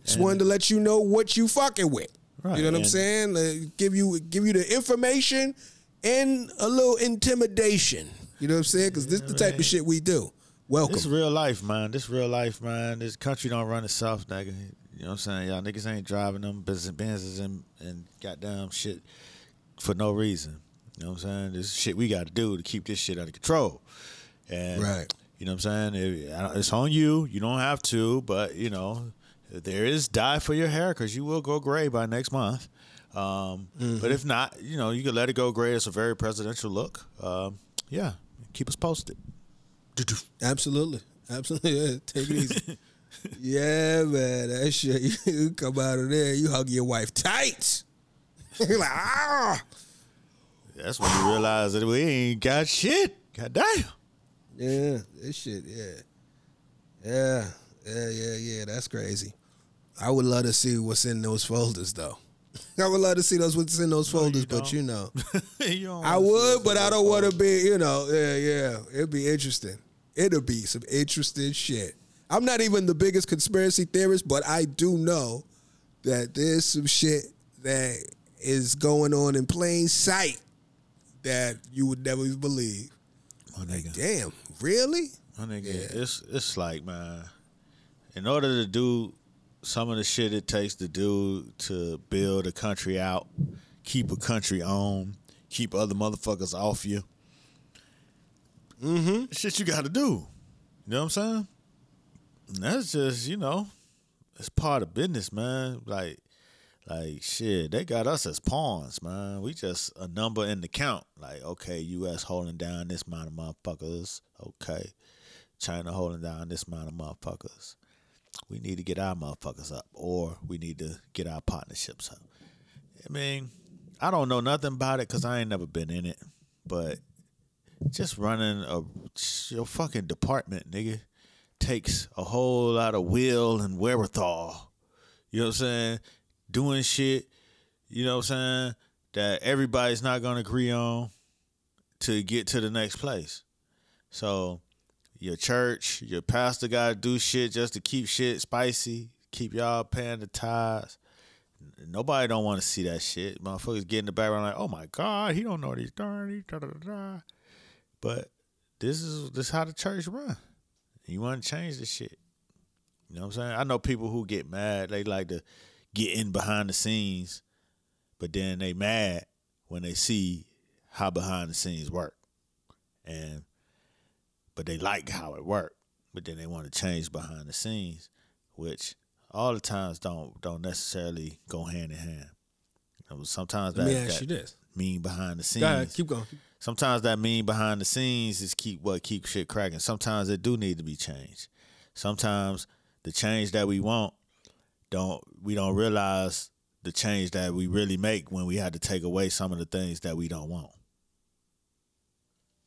just wanted to let you know what you fucking with. Right, You know what I'm saying? Uh, give you give you the information and a little intimidation. You know what I'm saying? Because this is the type of shit we do. Welcome. This real life, man. This real life, man. This country don't run itself, nigga. You know what I'm saying? Y'all niggas ain't driving them business Benzes and, and goddamn shit for no reason. You know what I'm saying? This is shit we got to do to keep this shit under control. And Right. you know what I'm saying? It- it's on you. You don't have to, but you know, there is dye for your hair because you will go gray by next month. Um, But if not, you know, you can let it go gray. It's a very presidential look. Um, yeah, keep us posted. Absolutely. Absolutely. Yeah, take it easy. yeah, man. That shit. You come out of there, you hug your wife tight. You're like, ah. That's when you realize that we ain't got shit. God damn. Yeah, this shit, yeah. Yeah, yeah, yeah, yeah. That's crazy. I would love to see what's in those folders, though. I would love to see those what's in those folders, you but you know. You I would, but I don't want to be, you know, yeah, yeah. It'd be interesting. It'll be some interesting shit. I'm not even the biggest conspiracy theorist, but I do know that there's some shit that is going on in plain sight that you would never believe. My nigga. Damn, really? My nigga, it's it's like man, in order to do some of the shit it takes to do to build a country out, keep a country on, keep other motherfuckers off you. Mm-hmm. Shit you got to do. You know what I'm saying? That's just you know, it's part of business, man. Like. Like shit, they got us as pawns, man. We just a number in the count. Like, okay, U.S. holding down this amount of motherfuckers. Okay, China holding down this amount of motherfuckers. We need to get our motherfuckers up, or we need to get our partnerships up. I mean, I don't know nothing about it because I ain't never been in it, but just running a your fucking department, nigga, takes a whole lot of will and wherewithal. You know what I'm saying? Doing shit, you know what I'm saying, that everybody's not gonna agree on to get to the next place. So your church, your pastor got to do shit just to keep shit spicy, keep y'all paying the tithes. Nobody don't want to see that shit. Motherfuckers get in the background like, oh my god, he don't know da, da, da. But this is this is how the church run. You want to change the shit. You know what I'm saying? I know people who get mad. They like to get in behind the scenes, but then they mad when they see how behind the scenes work. And but they like how it worked. But then they want to change behind the scenes, which all the times don't don't necessarily go hand in hand. You know, Sometimes that, Let me ask that you this. Mean behind the scenes. Ahead, keep going. Sometimes that mean behind the scenes is keep what keep shit cracking. Sometimes it do need to be changed. Sometimes the change that we want don't we don't realize the change that we really make when we had to take away some of the things that we don't want.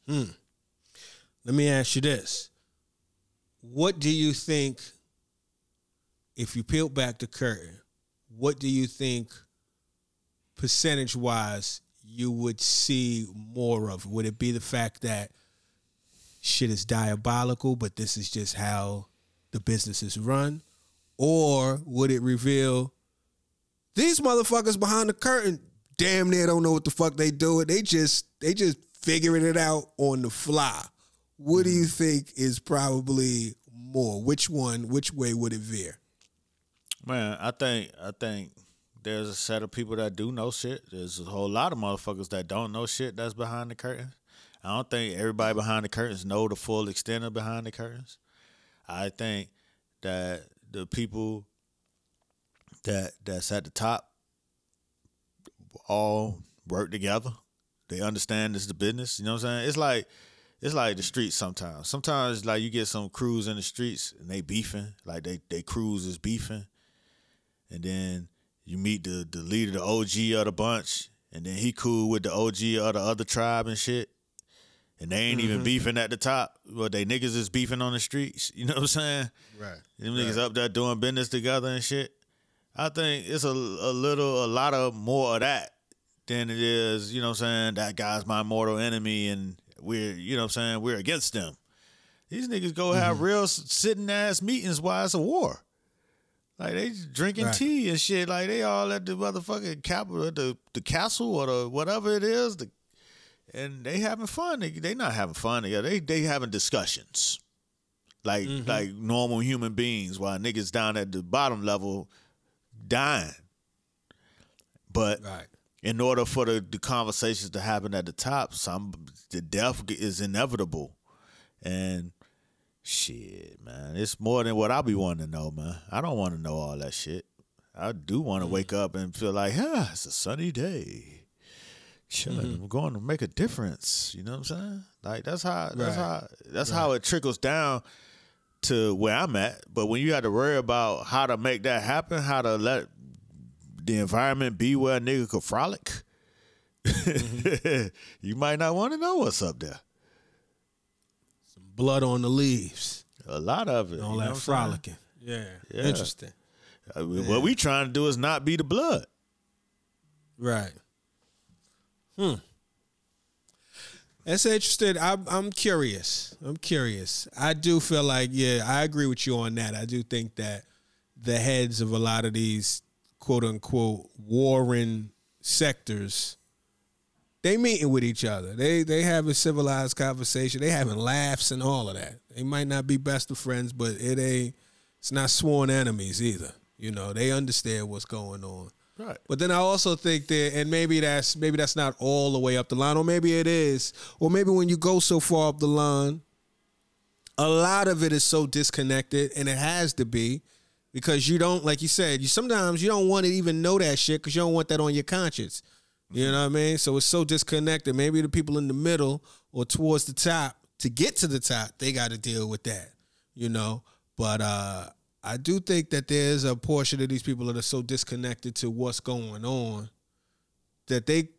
Hmm. Let me ask you this. What do you think, if you peel back the curtain, what do you think, percentage wise, you would see more of? Would it be the fact that shit is diabolical, but this is just how the business is run? Or would it reveal these motherfuckers behind the curtain damn near don't know what the fuck they doing. They just they just figuring it out on the fly. What do you mm. think is probably more? Which one? Which way would it veer? Man, I think I think there's a set of people that do know shit. There's a whole lot of motherfuckers that don't know shit that's behind the curtains. I don't think everybody behind the curtains know the full extent of behind the curtains. I think that the people that that's at the top all work together. They understand this is the business. You know what I'm saying? It's like it's like the streets sometimes. Sometimes like you get some crews in the streets and they beefing, like they they crews is beefing, and then you meet the the leader, the OG of the bunch, and then he cool with the OG of the other tribe and shit. And they ain't even mm-hmm. beefing at the top. Well, they niggas is beefing on the streets. You know what I'm saying? Right. Them niggas up there doing business together and shit. I think it's a, a little, a lot of more of that than it is, you know what I'm saying? That guy's my mortal enemy and we're, you know what I'm saying? We're against them. These niggas go have mm-hmm. real sitting ass meetings while it's a war. Like they drinking Right. tea and shit. Like they all at the motherfucking capital, the the castle or the whatever it is. The, and they having fun. They, they not having fun together. They they having discussions. Like mm-hmm. like normal human beings while niggas down at the bottom level dying. But Right. in order for the, the conversations to happen at the top, some the death is inevitable. And shit, man, it's more than what I be wanting to know, man. I don't want to know all that shit. I do want to wake up and feel like, ah, it's a sunny day. Chilling, I'm going to make a difference. You know what I'm saying? Like that's how that's Right. how that's how it trickles down to where I'm at. But when you have to worry about how to make that happen, how to let the environment be where a nigga could frolic, you might not want to know what's up there. Blood on the leaves. A lot of it. All you that what I'm saying? frolicking. Yeah. Yeah. Interesting. I mean, What we trying to do is not be the blood. Right. Hmm. That's interesting. I'm I'm curious. I'm curious. I do feel like, yeah, I agree with you on that. I do think that the heads of a lot of these quote unquote warring sectors, they meeting with each other. They they having civilized conversation. They having laughs and all of that. They might not be best of friends, but it ain't it's not sworn enemies either. You know, they understand what's going on. Right. But then I also think that, and maybe that's maybe that's not all the way up the line, or maybe it is, or maybe when you go so far up the line, a lot of it is so disconnected, and it has to be because you don't, like you said, you sometimes you don't want to even know that shit because you don't want that on your conscience. You know what I mean? So it's so disconnected. Maybe the people in the middle or towards the top to get to the top, they got to deal with that. You know, but uh I do think that there's a portion of these people that are so disconnected to what's going on that they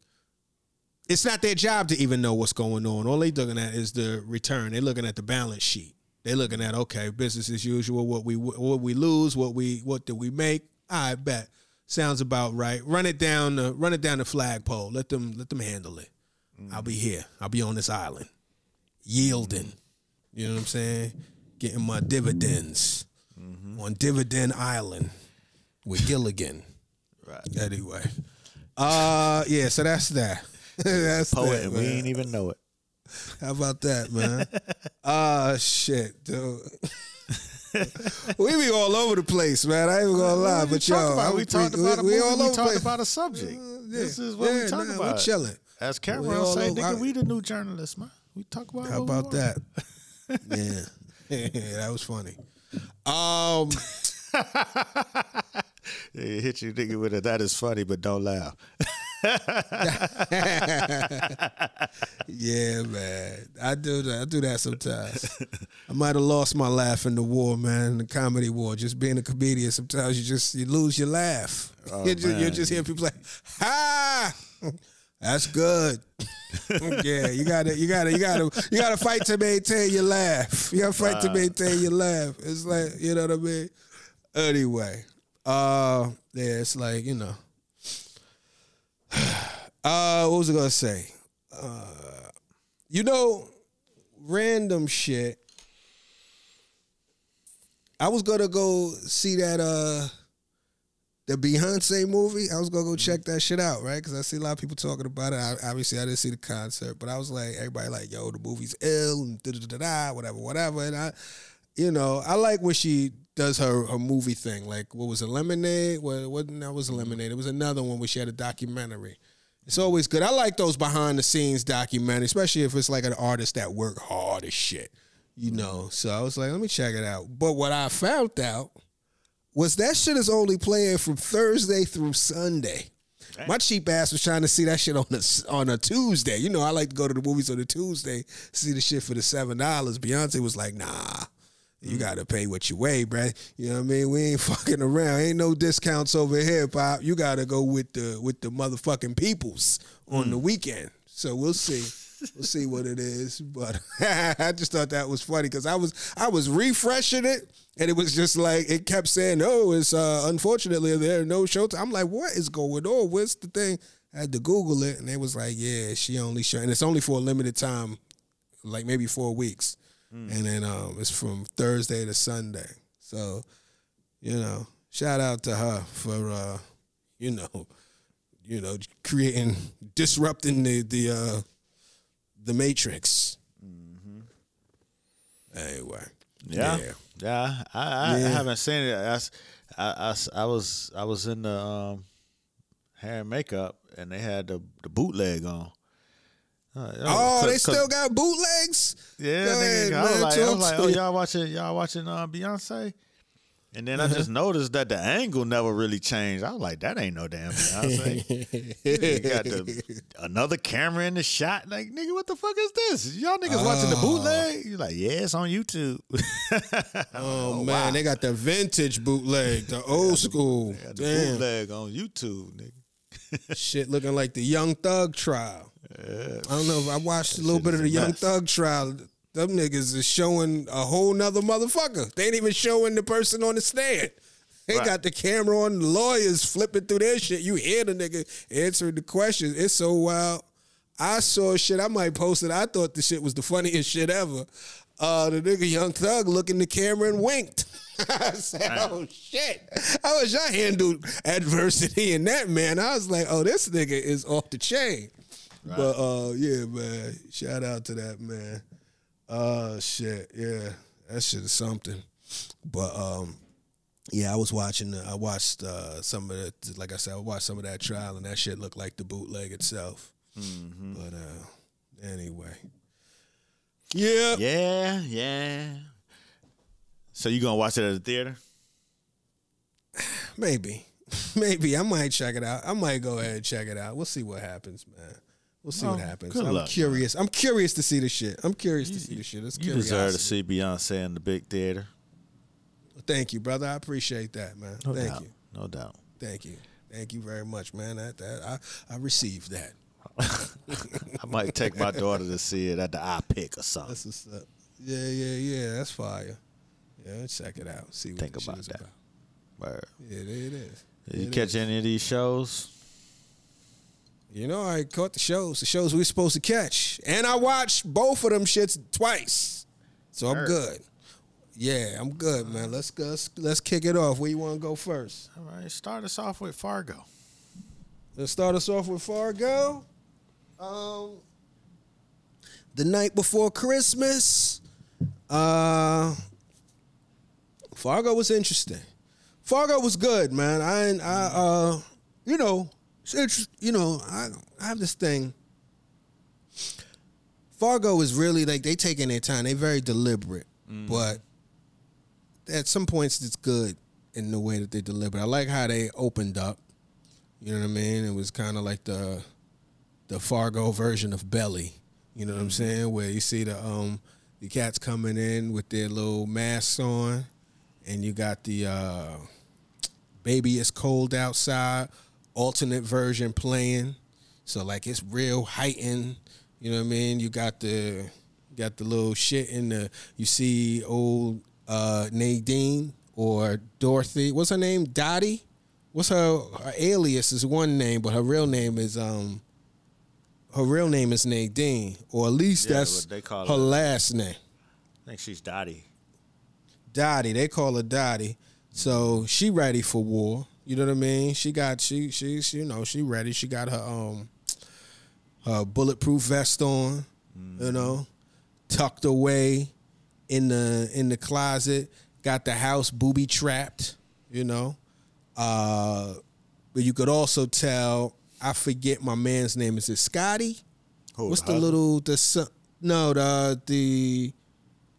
it's not their job to even know what's going on. All they're looking at is the return. They're looking at the balance sheet. They're looking at okay, business as usual. What we what we lose, what we what did we make? I bet sounds about right. Run it down the run it down the flagpole. Let them let them handle it. I'll be here. I'll be on this island, yielding. You know what I'm saying? Getting my dividends Mm-hmm. on Dividend Island with Gilligan. Right. Anyway, uh, yeah. So that's that. that's Poet, that, and we ain't even know it. How about that, man? Ah, shit, dude. we be all over the place, man. I ain't gonna lie, We but about- I'm we talked about a we, movie, all we over the talked about a subject. Uh, This is what we yeah, talk nah, about. We chilling. As We Cameron all say, nigga, I- we the new journalists, man. We talk about How about that? yeah. yeah, that was funny. Um, Yeah, hit you nigga with it. That is funny, but don't laugh. yeah, man, I do that. I do that sometimes. I might have lost my laugh in the war, man, the comedy war. Just being a comedian, sometimes you just you lose your laugh. Oh, you just, you man. just hear people like, "Ha, that's good." yeah, you gotta, you gotta, you gotta, you gotta fight to maintain your laugh. You gotta fight to maintain your laugh. It's like you know what I mean. Anyway, uh, yeah, it's like you know. Uh, what was I gonna say? Uh, you know, random shit. I was gonna go see that uh the Beyonce movie. I was gonna go check that shit out, right? Because I see a lot of people talking about it. I, obviously, I didn't see the concert, but I was like, everybody like, yo, the movie's ill and da da da da, whatever, whatever. And I, you know, I like when she does her her movie thing. Like, what was it, Lemonade? What wasn't that was Lemonade? It was another one where she had a documentary. It's always good. I like those behind the scenes documentaries, especially if it's like an artist that work hard as shit, you know. So I was like, let me check it out. But what I found out was that shit is only playing from Thursday through Sunday. My cheap ass was trying to see that shit on a on a Tuesday. You know, I like to go to the movies on a Tuesday, see the shit for the seven dollars. Beyonce was like, nah. You gotta pay what you weigh, bruh. You know what I mean? We ain't fucking around. Ain't no discounts over here, pop. You gotta go with the with the motherfucking peoples on the weekend. So we'll see. We'll see what it is. But I just thought that was funny because I was I was refreshing it and it was just like it kept saying, "Oh, it's uh, unfortunately there are no shows." I'm like, "What is going on? What's the thing?" I had to Google it, and they was like, "Yeah, she only show, and it's only for a limited time, like maybe four weeks, and then um, it's from Thursday to Sunday." So, you know, shout out to her for uh, you know, you know, creating, disrupting the the uh, the matrix. Anyway, Yeah, yeah. I, I, I Yeah. haven't seen it. I, I- I I was I was in the um, hair and makeup, and they had the the bootleg on. Uh, Oh, they still got bootlegs. Yeah, Go nigga, ahead, I was man, like, I was like, oh, y'all watching, y'all watching uh, Beyonce, and then Uh-huh. I just noticed that the angle never really changed. I was like, that ain't no damn Beyonce. got the, another camera in the shot. Like, nigga, what the fuck is this? Y'all niggas watching the bootleg? You're like, yeah, it's on YouTube. Oh, man, they got the vintage bootleg, the old school. The Damn, bootleg on YouTube, nigga. shit looking like the Young Thug trial. I don't know if I watched a little bit of the Young mess. Thug trial. Them niggas is showing a whole nother motherfucker. They ain't even showing the person on the stand. They Right. got the camera on, the lawyers flipping through their shit. You hear the nigga answering the questions. It's so wild. I saw shit. I might post it. I thought the shit was the funniest shit ever. Uh, the nigga Young Thug looked in the camera and winked. I said, "Oh shit! How was y'all handled adversity in that man?" I was like, "Oh, this nigga is off the chain." But uh, yeah, man. Shout out to that man. Uh, shit, yeah, that shit is something. But um, yeah, I was watching. The, I watched uh, some of the, like I said, I watched some of that trial, and that shit looked like the bootleg itself. But uh, anyway, yeah, Yeah, yeah. So you gonna watch it at the theater? maybe, maybe I might check it out. I might go ahead and check it out. We'll see what happens, man. We'll see what Oh, happens. I'm luck, curious. I'm curious to see the shit. I'm curious to see the shit. It's You deserve to see Beyonce in the big theater. Thank you, brother. I appreciate that, man. No Thank doubt. you. No doubt. Thank you. Thank you very much, man. That, that I I received that. I might take my daughter to see it at the iPic or something. That's what's up. Yeah, yeah, yeah. That's fire. Yeah, check it out. See what Think about that. Word. Yeah, it it is. Did you catch is. any of these shows? You know, I caught the shows, the shows we were supposed to catch, and I watched both of them shits twice. So I'm Heard. good. Yeah, I'm good, man. Let's go. Let's, let's kick it off. Where you want to go first? All right, start us off with Fargo. Let's start us off with Fargo. Um, the night before Christmas, uh, Fargo was interesting. Fargo was good, man. I, I, uh, you know, it's you know, I, I have this thing. Fargo is really like they taking their time. They very deliberate, but at some points it's good in the way that they deliver. I like how they opened up. You know what I mean? It was kind of like the the Fargo version of Belly. You know what I'm saying? Where you see the um the cats coming in with their little masks on, and you got the uh, baby it's cold outside alternate version playing. So like it's real heightened. You know what I mean? You got the got the little shit in the you see old uh, Nadine or Dorothy. What's her name? Dottie. What's her, her alias is one name, but her real name is um her real name is Nadine, or at least Yeah, that's they call her her. last name. I think she's Dottie. Dottie. They call her Dottie. So she ready for war. You know what I mean? She got she she, she you know she ready. She got her um her bulletproof vest on. You know, tucked away in the in the closet. Got the house booby trapped. You know, uh, but you could also tell. I forget my man's name. Is it Scotty? Who, What's the husband? little the son? No, the the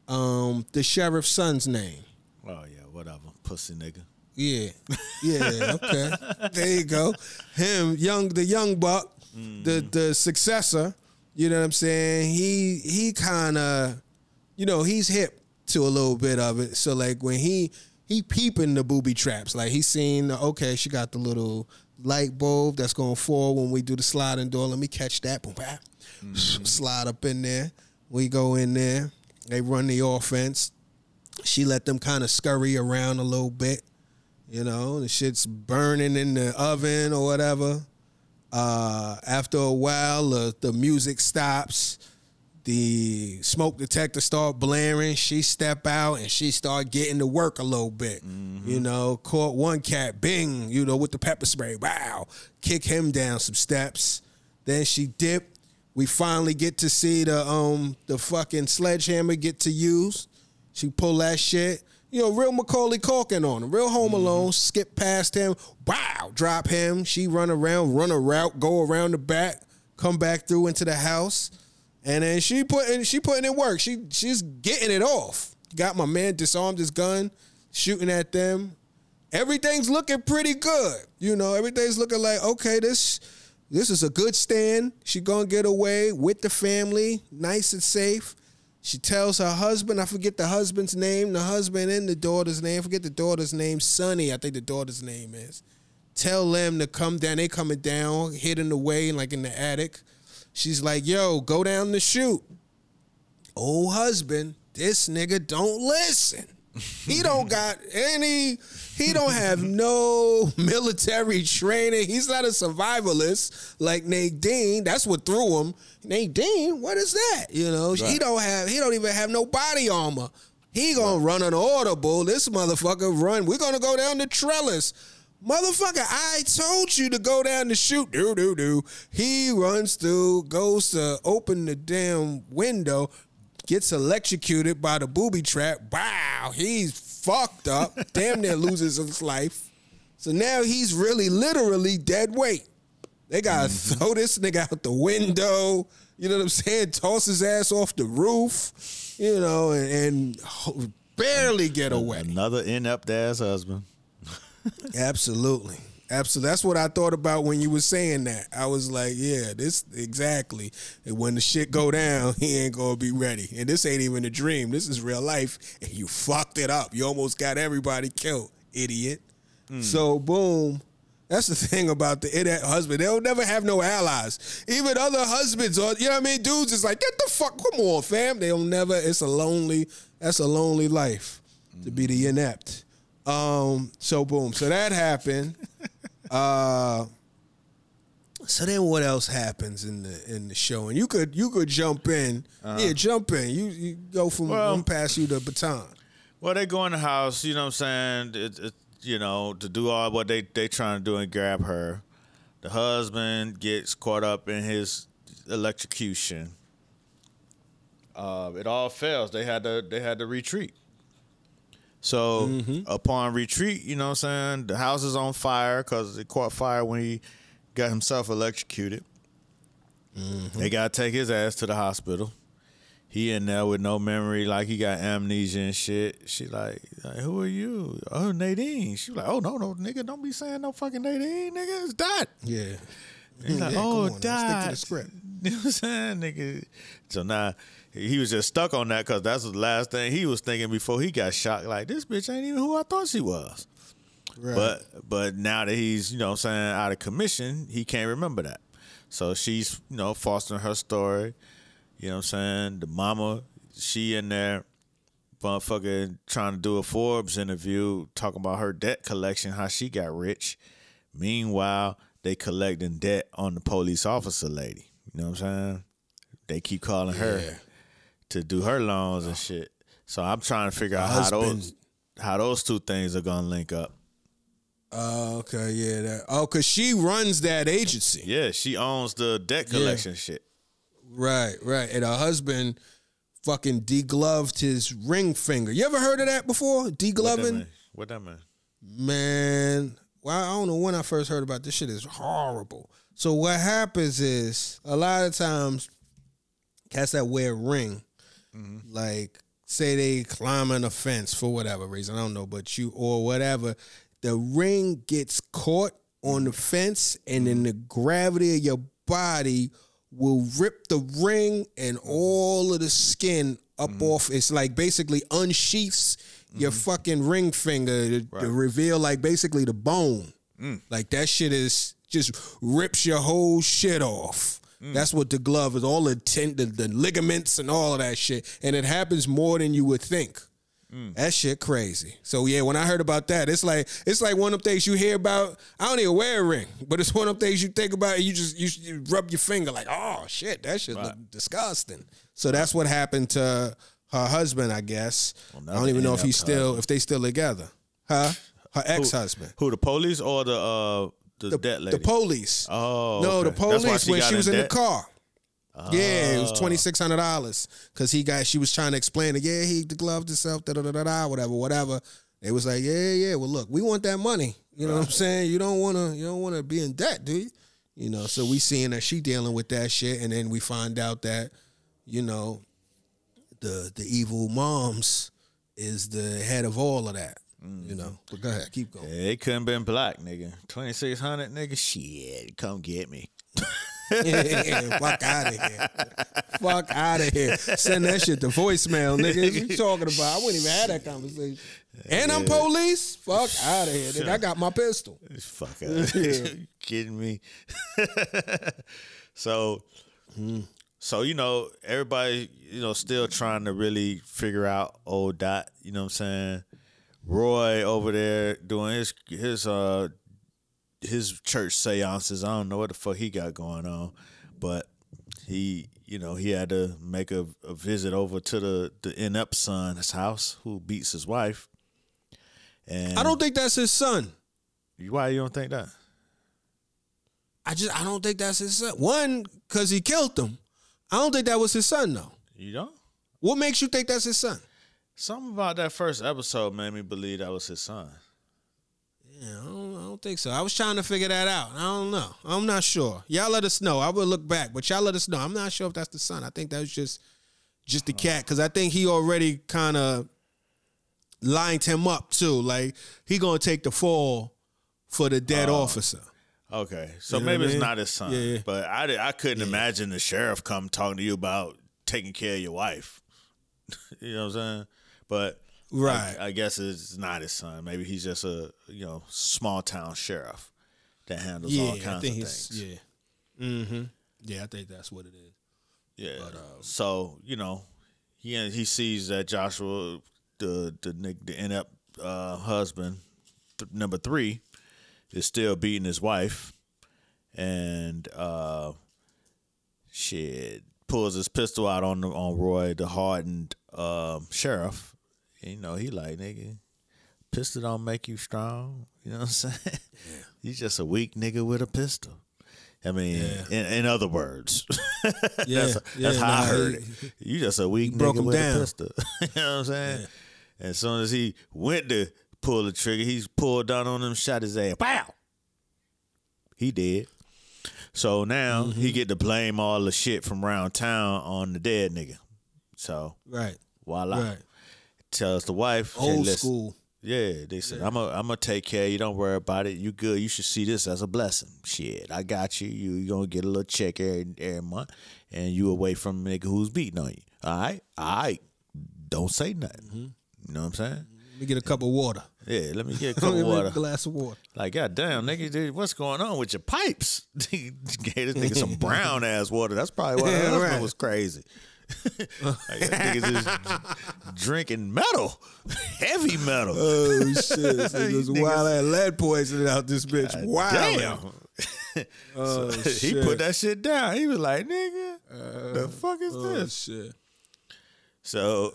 um the sheriff's son's name. Oh yeah, whatever, pussy nigga. Yeah, yeah, okay. there you go. Him, young, the young buck, the mm. the successor. You know what I'm saying? He he kind of, you know, he's hip to a little bit of it. So like when he he peeping the booby traps, like he's seen. Okay, she got the little light bulb that's gonna fall when we do the sliding door. Let me catch that. Boom, bap. Mm-hmm. Slide up in there. We go in there. They run the offense. She let them kind of scurry around a little bit. You know, the shit's burning in the oven or whatever. Uh, after a while, uh, the music stops. The smoke detector start blaring. She step out and she start getting to work a little bit. You know, caught one cat, bing, you know, with the pepper spray. Wow, kick him down some steps. Then she dip. We finally get to see the um the fucking sledgehammer get to use. She pull that shit. You know, real Macaulay Culkin on him. Real Home mm-hmm. Alone. Skip past him. Wow. Drop him. She run around, run a route, go around the back, come back through into the house. And then she putting she putting in work. She she's getting it off. Got my man disarmed his gun, shooting at them. Everything's looking pretty good. You know, everything's looking like okay, this this is a good stand. She gonna get away with the family, nice and safe. She tells her husband, I forget the husband's name, the husband and the daughter's name. I forget the daughter's name, Sonny, I think the daughter's name is. Tell them to come down. They coming down, hidden away, like in the attic. She's like, yo, go down the chute. Old husband, this nigga don't listen. He don't got any, he don't have no military training. He's not a survivalist like Nadine. That's what threw him. Nadine, what is that? You know, he don't have, he don't even have no body armor. He gonna run an audible. This motherfucker run. We're gonna go down the trellis. Motherfucker, I told you to go down the chute. Do do do. He runs through, goes to open the damn window, gets electrocuted by the booby trap. Wow, he's fucked up. Damn near loses his life. So now he's really literally dead weight. They gotta mm-hmm. throw this nigga out the window. You know what I'm saying? Toss his ass off the roof. You know, and, and barely get away. Another inept ass husband. Absolutely. Absolutely. That's what I thought about when you were saying that. I was like, yeah, this exactly. And when the shit go down, he ain't gonna be ready. And this ain't even a dream. This is real life. And you fucked it up. You almost got everybody killed, idiot. So boom. That's the thing about the idiot husband. They'll never have no allies. Even other husbands or you know what I mean? Dudes is like, get the fuck, come on, fam. They'll never, it's a lonely, that's a lonely life to be the inept. Um, so boom. So that happened. Uh So then, what else happens in the in the show? And you could you could jump in. Yeah, jump in. You you go from Uh-huh. Well- I'm pass you the baton. Well, they go in the house, you know what I'm saying? It, it, you know, to do all what they they trying to do and grab her. The husband gets caught up in his electrocution. Uh, it all fails. They had to they had to retreat. So mm-hmm. upon retreat, you know what I'm saying? The house is on fire because it caught fire when he got himself electrocuted. Mm-hmm. They gotta take his ass to the hospital. He in there with no memory, like he got amnesia and shit. She like, like, who are you? Oh, Nadine. She like, oh no, no, nigga, don't be saying no fucking Nadine, nigga. It's Dot. Yeah. He's like, Yeah, oh, now, stick to Dot. the script. You know what I'm saying, nigga? So now he was just stuck on that because that's the last thing he was thinking before he got shot. Like this bitch ain't even who I thought she was. Right. But but now that he's you know what I'm saying out of commission, he can't remember that. So she's you know fostering her story. You know what I'm saying? The mama, she in there, motherfucking trying to do a Forbes interview talking about her debt collection, how she got rich. Meanwhile, they collecting debt on the police officer lady. You know what I'm saying? They keep calling her Yeah. To do her loans and shit. So I'm trying to figure out how those how those two things are gonna link up. Oh, okay, yeah. That. Oh, cause she runs that agency. Yeah, she owns the debt collection shit. Right, right. And her husband fucking degloved his ring finger. You ever heard of that before? What that Degloving? mean? What that mean? Man, well, I don't know when I first heard about this shit. is horrible. So what happens is a lot of times cats that wear a ring, like say they climbing a fence for whatever reason, I don't know, but you or whatever, the ring gets caught on the fence and then mm-hmm. the gravity of your body will rip the ring and mm-hmm. all of the skin up off. It's like basically unsheaths your fucking ring finger to, to reveal like basically the bone. Mm. Like that shit is just rips your whole shit off. That's what the glove is. All the, ten, the the ligaments and all of that shit, and it happens more than you would think. That shit crazy. So yeah, when I heard about that, it's like it's like one of them things you hear about. I don't even wear a ring, but it's one of them things you think about. And you just you, you rub your finger like, oh shit, that shit look disgusting. So that's what happened to her husband, I guess. I don't even know if he's still if they still together. Huh? Her ex husband. Who the police or the uh the, debt lady? The police. Oh, no, the okay. That's why police she when got she was in the car. Yeah, it was Oh. twenty six hundred dollars because he got. She was trying to explain it. Yeah, he gloved himself. Da da da da. Whatever, whatever. It was like, yeah, yeah. Well, look, we want that money. You know what I'm saying? You don't want to. You don't want to be in debt, do you? You know. So we seeing that she dealing with that shit, and then we find out that, you know, the the evil moms is the head of all of that. You know. Mm-hmm. But go ahead, keep going. Yeah, it couldn't been black, nigga. Twenty six hundred, nigga. Shit, come get me. Fuck out of here. Fuck out of here. Send that shit to voicemail, nigga. What you talking about? I wouldn't even have that conversation. And I'm police? Fuck out of here. Nigga, I got my pistol. Fuck out. of you kidding me? so, hmm. so you know, everybody, you know, still trying to really figure out old dot. You know what I'm saying? Roy over there doing his his uh his church seances. I don't know what the fuck he got going on, but he, you know, he had to make a, a visit over to the the inept son's house who beats his wife. And I don't think that's his son. Why you don't think that? I just I don't think that's his son. One, because he killed him. I don't think that was his son though. You don't? What makes you think that's his son? Something about that first episode made me believe that was his son. Yeah, I don't, I don't think so. I was trying to figure that out. I don't know. I'm not sure. Y'all let us know. I will look back, but y'all let us know. I'm not sure if that's the son. I think that was just just the cat because I think he already kind of lined him up too. Like he gonna take the fall for the dead oh. officer. Okay, so You know maybe it's mean? not his son. Yeah. But I, I couldn't imagine the sheriff come talking to you about taking care of your wife. you know what I'm saying? But Right. I, I guess it's not his son. Maybe he's just a you know small town sheriff that handles yeah, all kinds I think of he's things. yeah. Mm-hmm. Yeah, I think that's what it is. Yeah. um, so you know, he he sees that Joshua, the the nick- the inept uh, husband, th- number three, is still beating his wife, and uh, shit pulls his pistol out on the, on Roy, the hardened um, sheriff. You know, he like nigga, pistol don't make you strong. You know what I'm saying? You just a weak nigga with a pistol. I mean, in, in other words, Yeah, that's, yeah, that's how I heard he- it. You just a weak nigga with down. a pistol. you know what I'm saying? And as soon as he went to pull the trigger, he's pulled down on him, shot his ass. Wow. He did. So now Mm-hmm. he get to blame all the shit from around town on the dead nigga. So Right. voila. Right. Tells the wife, Old listen, school. yeah, they said I'm a, I'm gonna take care. of you Don't worry about it. You good. You should see this as a blessing. Shit, I got you. You you gonna get a little check every every month, and you away from a nigga who's beating on you. All right, all right. Don't say nothing. Mm-hmm. You know what I'm saying? Let me get a cup of water. Yeah, let me get a cup of water. a glass of water. Like, goddamn, nigga, dude, what's going on with your pipes? Gave this nigga some brown ass water. That's probably why Yeah, husband right. was crazy. like, that nigga just drinking metal, heavy metal. Oh shit! So this niggas- wild ass lead poisoning out this bitch. Wow. Damn. Oh, he shit. put that shit down. He was like, nigga, the fuck is Oh this? shit! So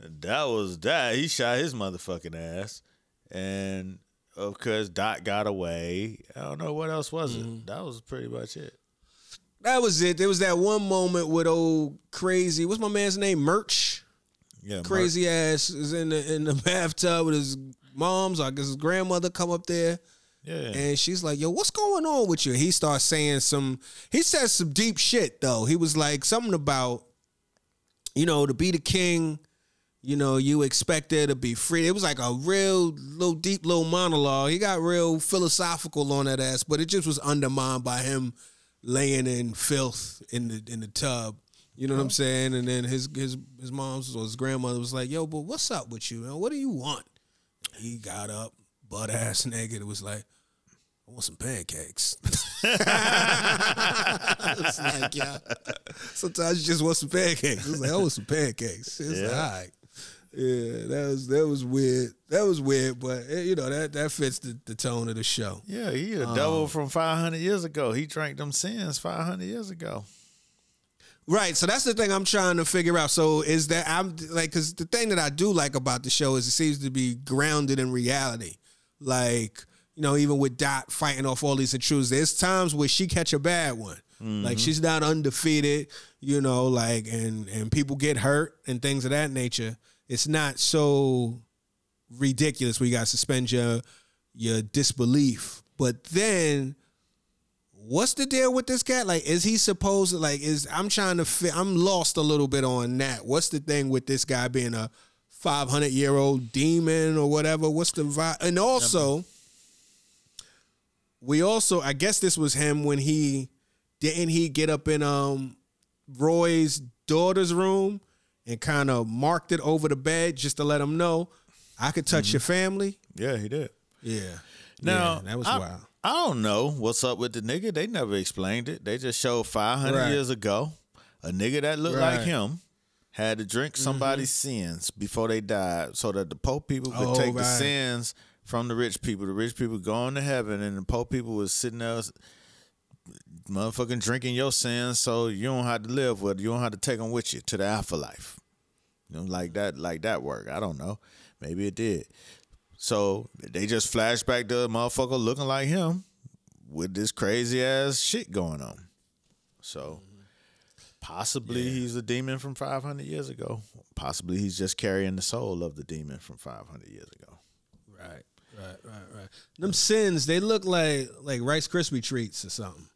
that was that. He shot his motherfucking ass. And of course, Doc got away. I don't know what else was Mm-hmm. it. That was pretty much it. That was it. There was that one moment with old crazy. What's my man's name? Munch. Yeah, Crazy ass is in the in the bathtub with his mom's. I guess his grandmother come up there. Yeah. And she's like, "Yo, what's going on with you?" He starts saying some. He says some deep shit though. He was like something about, you know, to be the king. You know, you expect there to be free. It was like a real little deep little monologue. He got real philosophical on that ass, but it just was undermined by him laying in filth in the in the tub. You know what I'm saying? And then his his his mom's or his grandmother was like, "Yo, but what's up with you? Man? What do you want?" He got up, butt ass naked. It was like, I want some pancakes. it's like, yeah. Sometimes you just want some pancakes. It's like, I want some pancakes. It's like, Yeah. all right. Yeah, that was that was weird. That was weird, but eh, you know that that fits the, the tone of the show. Yeah, he a Um, devil from 500 years ago. He drank them sins 500 years ago. Right. So that's the thing I'm trying to figure out. So is that I'm like, because the thing that I do like about the show is it seems to be grounded in reality. Like, you know, even with Dot fighting off all these intruders, there's times where she catch a bad one. Like she's not undefeated, you know, like and and people get hurt and things of that nature. It's not so ridiculous where you got to suspend your your disbelief. But then what's the deal with this cat? Like, is he supposed to like? Is I'm trying to fit? I'm lost a little bit on that. What's the thing with this guy being a 500 year old demon or whatever? What's the vibe? And also, we also I guess this was him when he didn't he get up in um Roy's daughter's room and kind of marked it over the bed just to let him know I could touch your family. Yeah, he did. Yeah. Now Yeah, that was I, wild. I don't know what's up with the nigga. They never explained it. They just showed 500 Right. years ago a nigga that looked like Right. Mm-hmm. him had to drink somebody's sins before they died, so that the poor people could Oh, take the sins from the rich people. The rich people going to heaven, and the poor people was sitting there. Motherfucking drinking your sins, so you don't have to live with. You don't have to take them with you to the afterlife. You know, like that, like that work. I don't know. Maybe it did. So they just flash back to a motherfucker looking like him with this crazy ass shit going on. So possibly he's a demon from 500 years ago. Possibly he's just carrying the soul of the demon from 500 years ago. Right, right, right, right. Them sins, they look like like Rice Krispie treats or something.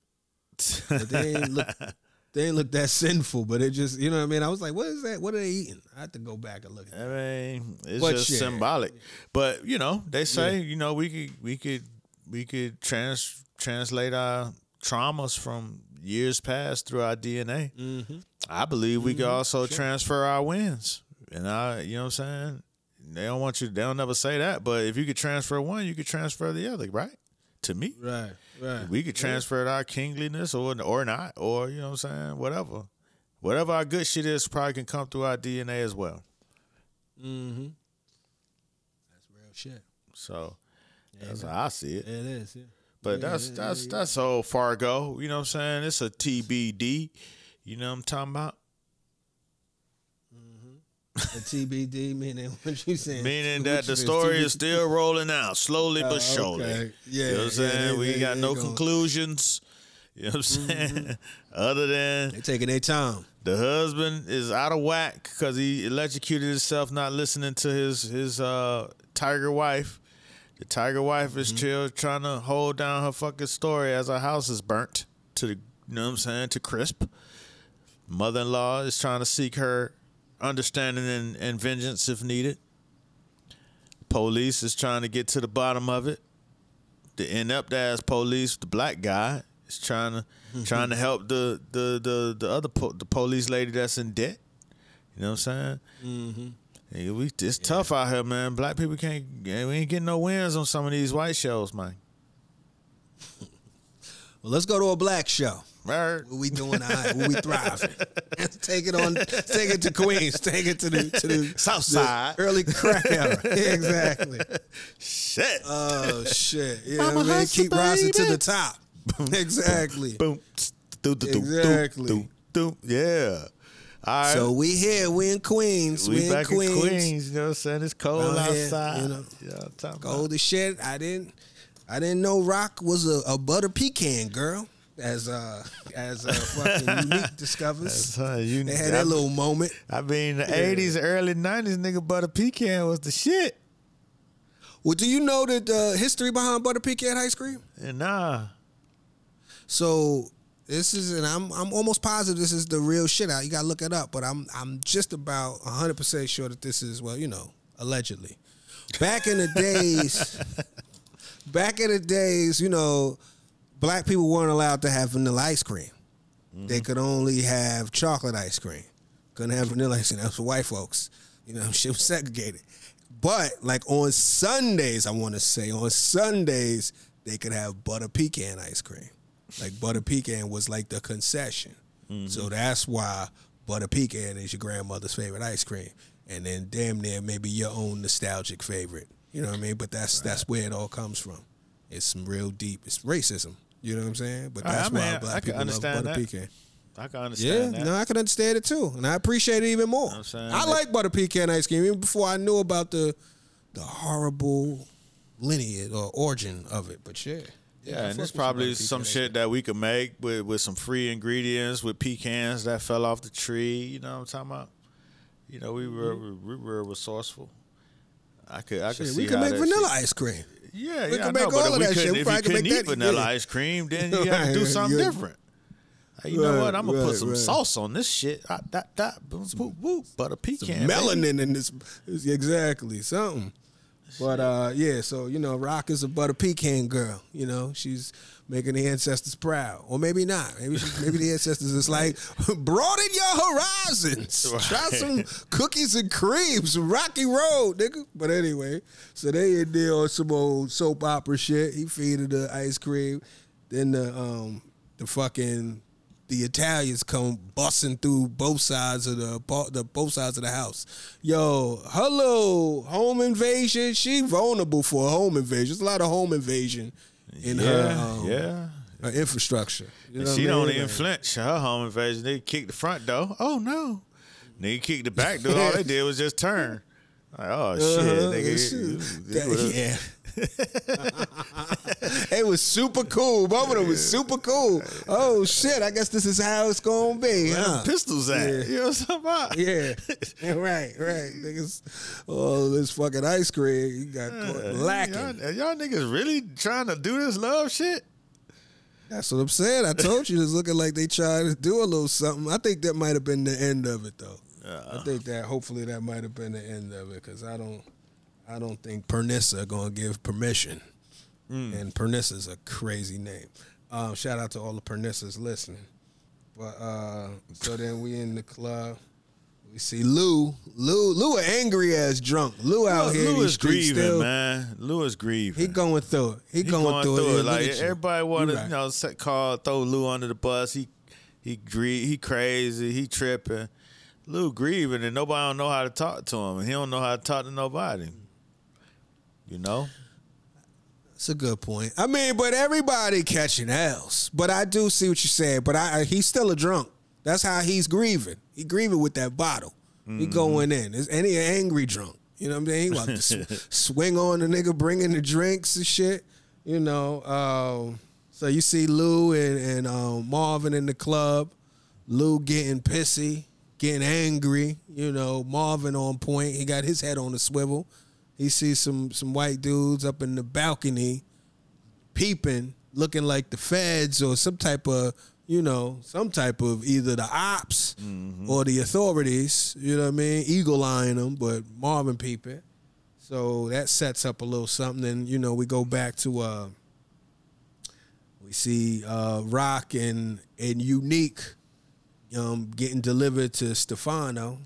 But they ain't look they ain't look that sinful, but it just you know what I mean. I was like, what is that? What are they eating? I have to go back and look at I mean, it's But just shit. symbolic. But you know, they say you know we could we could we could trans translate our traumas from years past through our DNA. Mm-hmm. I believe we could also transfer our wins, and I, you know what I'm saying. They don't want you. They don't never say that, but if you could transfer one, you could transfer the other, right? To me, Right, right. we could transfer our kingliness or or not, or you know what I'm saying, whatever. Whatever our good shit is, probably can come through our DNA as well. Mm-hmm. That's real shit. So that's how I see it. It is. Yeah. But that's that's that's old Fargo. You know what I'm saying? It's a TBD. You know what I'm talking about? A TBD meaning what you saying? Meaning that the story is still rolling out, slowly but Oh, surely. okay. Yeah, you know what I'm yeah, saying? they- we they- got they no conclusions. You know what I'm saying? Other than They taking their time. the husband is out of whack because he electrocuted himself, not listening to his his uh, tiger wife. The tiger wife is chill trying to hold down her fucking story as her house is burnt to the, you know what I'm saying, to crisp. Mother-in-law is trying to seek her understanding and, and vengeance if needed. Police is trying to get to the bottom of it. The inept ass police, the black guy, is trying to trying to help the the the the other po- the police lady that's in debt. You know what I'm saying? Mm-hmm. we it's tough out here, man. Black people can't. We ain't getting no wins on some of these white shows, man. Well, let's go to a black show. Right. What we doing? All right, what we thriving? take it on. Take it to Queens. Take it to the to the South the side. early crack era. Yeah, exactly. Shit. Oh shit! Yeah, I'm man, hustler, keep rising to the top. exactly. boom. Do, do, do, Exactly. Do, do, do. Yeah. All right. So we here. We in Queens. We, we in back Queens. in Queens. You know what I'm saying? It's cold Out here, outside. you know. Yeah, I'm talking about. As shit. I didn't. I didn't know Raq was a, a butter pecan girl. As uh as uh fucking unique discovers. That's, uh, you, They had I, that little moment. I mean, the 80s, early 90s, nigga, butter pecan was the shit. Well, do you know the uh, history behind butter pecan ice cream? And nah. So this is, and I'm I'm almost positive this is the real shit. Out, you gotta look it up, but I'm I'm just about 100 percent sure that this is well, you know, allegedly. Back in the days, back in the days, you know, black people weren't allowed to have vanilla ice cream. They mm-hmm. could only have chocolate ice cream. Couldn't have vanilla ice cream. That was for white folks. You know, shit was segregated. But like on Sundays, I want to say on Sundays they could have butter pecan ice cream. Like butter pecan was like the concession. Mm-hmm. So that's why butter pecan is your grandmother's favorite ice cream, and then damn near maybe your own nostalgic favorite. You know what I mean? But that's that's where it all comes from. It's some real deep. It's racism. You know what I'm saying? But I- I that's why black I people love butter that. pecan. I can Yeah, understand that. no, I can understand it too, and I appreciate it even more. I'm saying? I like butter pecan ice cream even before I knew about the the horrible lineage or origin of it. But yeah, Yeah, and there's probably butter some shit that we could make with, with some free ingredients with pecans that fell off the tree. You know what I'm talking about? You know, we were mm-hmm. we were resourceful. I could I could Shit, see we could make vanilla shit- ice cream. Yeah, We yeah, could I know, make but all of that shit. We If you could couldn't make eat vanilla ice cream, then you have to do something different. Hey, you know what? I'm gonna right, put some right. sauce on this shit. Ah, that that boom, boom, boom, butter pecan. baby. melanin in this exactly something. But uh, yeah, so you know, Raq is a butter pecan girl. You know, she's making the ancestors proud, or maybe not. Maybe she, maybe the ancestors is like, broaden your horizons. Try some cookies and cream, some Rocky Road, nigga. But anyway, so they in there on some old soap opera shit. He feeding the ice cream, then the um the fucking the Italians come busting through both sides of the the both sides of the house. Yo, hello, home invasion. She vulnerable for a home invasion. There's a lot of home invasion in Yeah, her um, yeah. her infrastructure. You know she don't mean? even Like, flinch. Her home invasion, they kicked the front door. Oh no. Nigga kicked the back door. All they did was just turn. Like, oh shit, uh-huh, nigga. shit. you- That- yeah. it was super cool. Both of them was super cool. Oh shit! I guess this is how it's gonna be, Where huh? pistols at? Yeah. You know what I'm about? Yeah. Right, right. Niggas, oh, this fucking ice cream, you got caught Y'all, lacking. y'all niggas really trying to do this love shit? That's what I'm saying. I told you it's looking like they trying to do a little something. I think that might have been the end of it, though. I think that hopefully that might have been the end of it because I don't, I don't think Pernissa gonna give permission. And Pernissa's a crazy name. Um, shout out to all the Pernissas listening. But uh, so then we in the club. We see Lou. Lou, Lou, a angry ass drunk. Lou out here. in Lou is grieving, still. man. Lou is grieving. He going through it. He, He going, through, it. Yeah, look Like everybody wanted, You right. you know, set, call throw Lou under the bus. He he grie- he crazy. He tripping. Lou grieving, and nobody don't know how to talk to him, and he don't know how to talk to nobody. You know, It's a good point. I mean, but everybody catching L's. But I do see what you're saying. But I, he's still a drunk. That's how he's grieving. He grieving with that bottle. He Mm-hmm. going in. It's- And he an angry drunk. You know what I'm saying? He about to sw- swing on the nigga bringing the drinks and shit. You know. Um, so you see Lou and, and um, Marvin in the club. Lou getting pissy, getting angry. You know, Marvin on point. He got his head on the swivel. He sees some some white dudes up in the balcony peeping, looking like the feds or some type of, you know, some type of either the ops or the authorities. You know what I mean? Eagle eyeing them, but Marvin peeping. So that sets up a little something. And you know, we go back to uh we see uh Raq and and Unique um getting delivered to Stefano.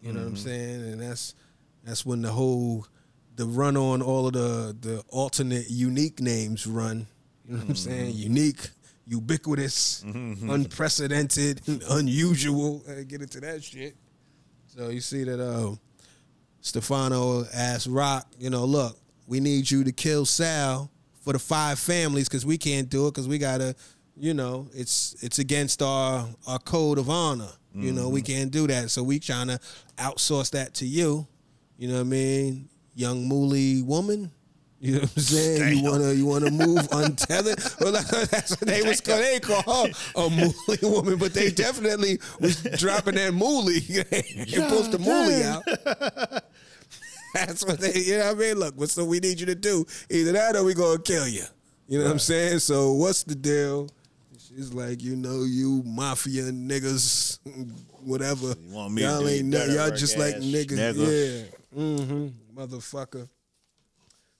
You know what I'm saying? And that's that's when the whole the run on all of the the alternate unique names run. You know what I'm mm-hmm. saying? Unique, ubiquitous, mm-hmm. unprecedented, unusual. Get into that shit. So you see that uh, Stefano asked Raq, you know, look, we need you to kill Sal for the five families because we can't do it because we gotta, you know, it's it's against our our code of honor. You know, we mm-hmm. can't do that. So we trying to outsource that to you. You know what I mean? Young mooly woman. You know what I'm saying? You wanna you wanna move untethered? Well, that's what they was called. They call her a mooly woman, but they definitely was dropping that mooly. they pushed the mooly out. That's what they, you know what I mean? Look, what's what we need you to do? Either that or we gonna kill you. You know what I'm saying? So what's the deal? She's like, you know, you mafia niggas, whatever. You want me to all do ain't no, y'all just like niggas. nigga. Yeah. Mm-hmm. Motherfucker.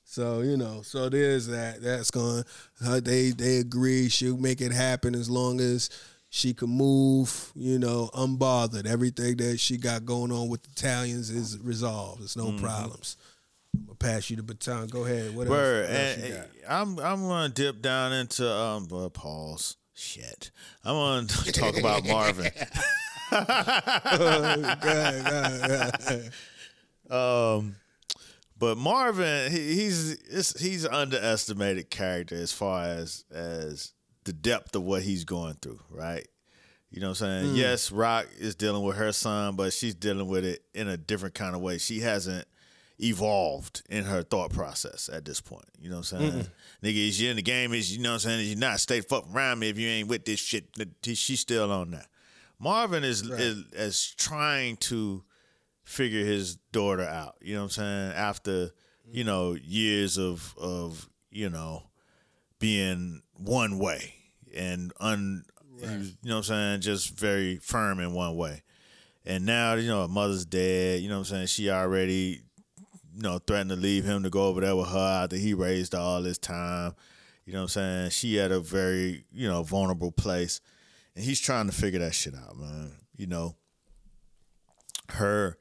So, you know, so there's that. That's going uh, they they agree she'll make it happen as long as she can move, you know, unbothered. Everything that she got going on with the Italians is resolved. There's no Mm-hmm. problems. I'm gonna pass you the baton. Go ahead. What else- what else? I'm I'm gonna dip down into um pause. Shit. I'm gonna talk about Marvin. Go ahead, go ahead, go ahead. Um, but Marvin, he, he's he's an underestimated character as far as as the depth of what he's going through, right? You know what I'm saying? Mm. Yes, Raq is dealing with her son, but she's dealing with it in a different kind of way. She hasn't evolved in her thought process at this point. You know what I'm saying? Nigga, is you in the game? Is you know what I'm saying? Is you not stay fucking around me if you ain't with this shit? She's still on that. Marvin is is, is trying to figure his daughter out. You know what I'm saying? After you know years of of you know being one way and un, was, you know what I'm saying, just very firm in one way. And now you know her mother's dead. You know what I'm saying? She already you know threatened to leave him to go over there with her after he raised her all this time. You know what I'm saying? She at a very you know vulnerable place, and he's trying to figure that shit out, man. You know, her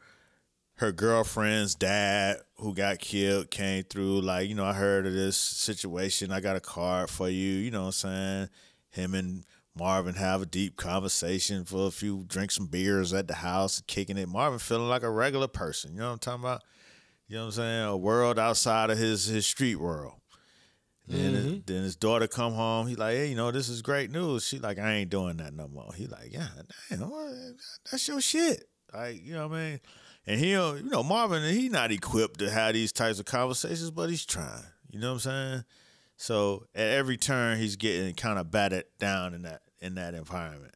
her girlfriend's dad who got killed came through like you know i heard of this situation i got a card for you you know what i'm saying him and marvin have a deep conversation for a few drink some beers at the house kicking it marvin feeling like a regular person you know what i'm talking about you know what i'm saying a world outside of his his street world then, his, mm-hmm. then his daughter come home. He like, hey, you know, this is great news. She like, I ain't doing that no more. He like, yeah, damn, that's your shit. Like, you know what I mean? And he, you know, Marvin, he not equipped to have these types of conversations, but he's trying. You know what I'm saying? So at every turn, he's getting kind of battered down in that in that environment.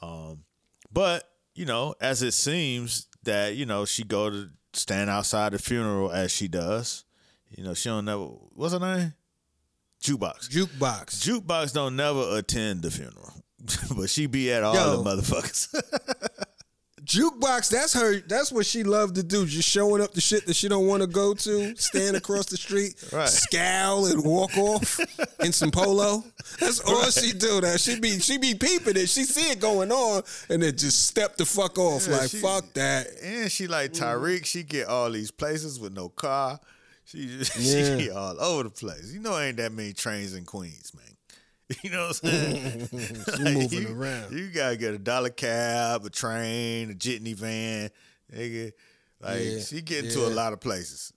Um, but you know, as it seems that you know she go to stand outside the funeral as she does. You know, she don't never. What's her name? Jukebox. Jukebox. Jukebox don't never attend the funeral, but she be at all Yo. the motherfuckers. Jukebox, that's her. That's what she loved to do. Just showing up the shit that she don't want to go to. Stand across the street, Right. scowl and walk off in some polo. That's all she do. That she be she be peeping it. She see it going on and then just step the fuck off. Yeah, like she- fuck that. and she like Tyreek. She get all these places with no car. She just Yeah. she get all over the place. You know, ain't that many trains in Queens, man. You know what I'm saying? She moving you, around. You gotta get a dollar cab, a train, a jitney van. Nigga. Like Yeah, she get into a lot of places.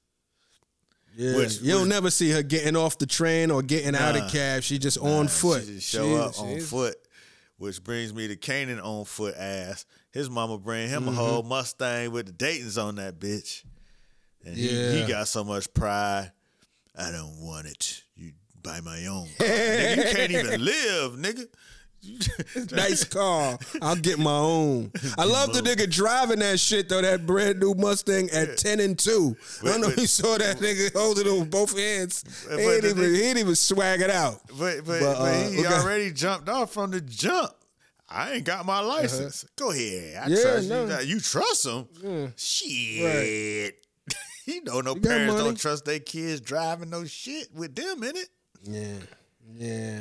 Yeah. Which- you don't which- never see her getting off the train or getting out of cab. She just on foot. She just show She- up on foot, which brings me to Kanan on foot ass. His mama bring him Mm-hmm. a whole Mustang with the Dayton's on that bitch, and he, he got so much pride. I don't want it. You buy my own. car." nigga, you can't even live, nigga. nice car. I'll get my own. I love the nigga driving that shit though. That brand new Mustang at ten and two. I don't know if But- you saw that nigga holding it with both hands. He But ain't even he even swag it out. But but, But, but uh, he already jumped off from the jump. I ain't got my license. Go ahead. I Uh-huh. Yeah, trust no. you. You trust him? Shit. you know, no got parents don't trust their kids driving no shit with them in it. Yeah, yeah.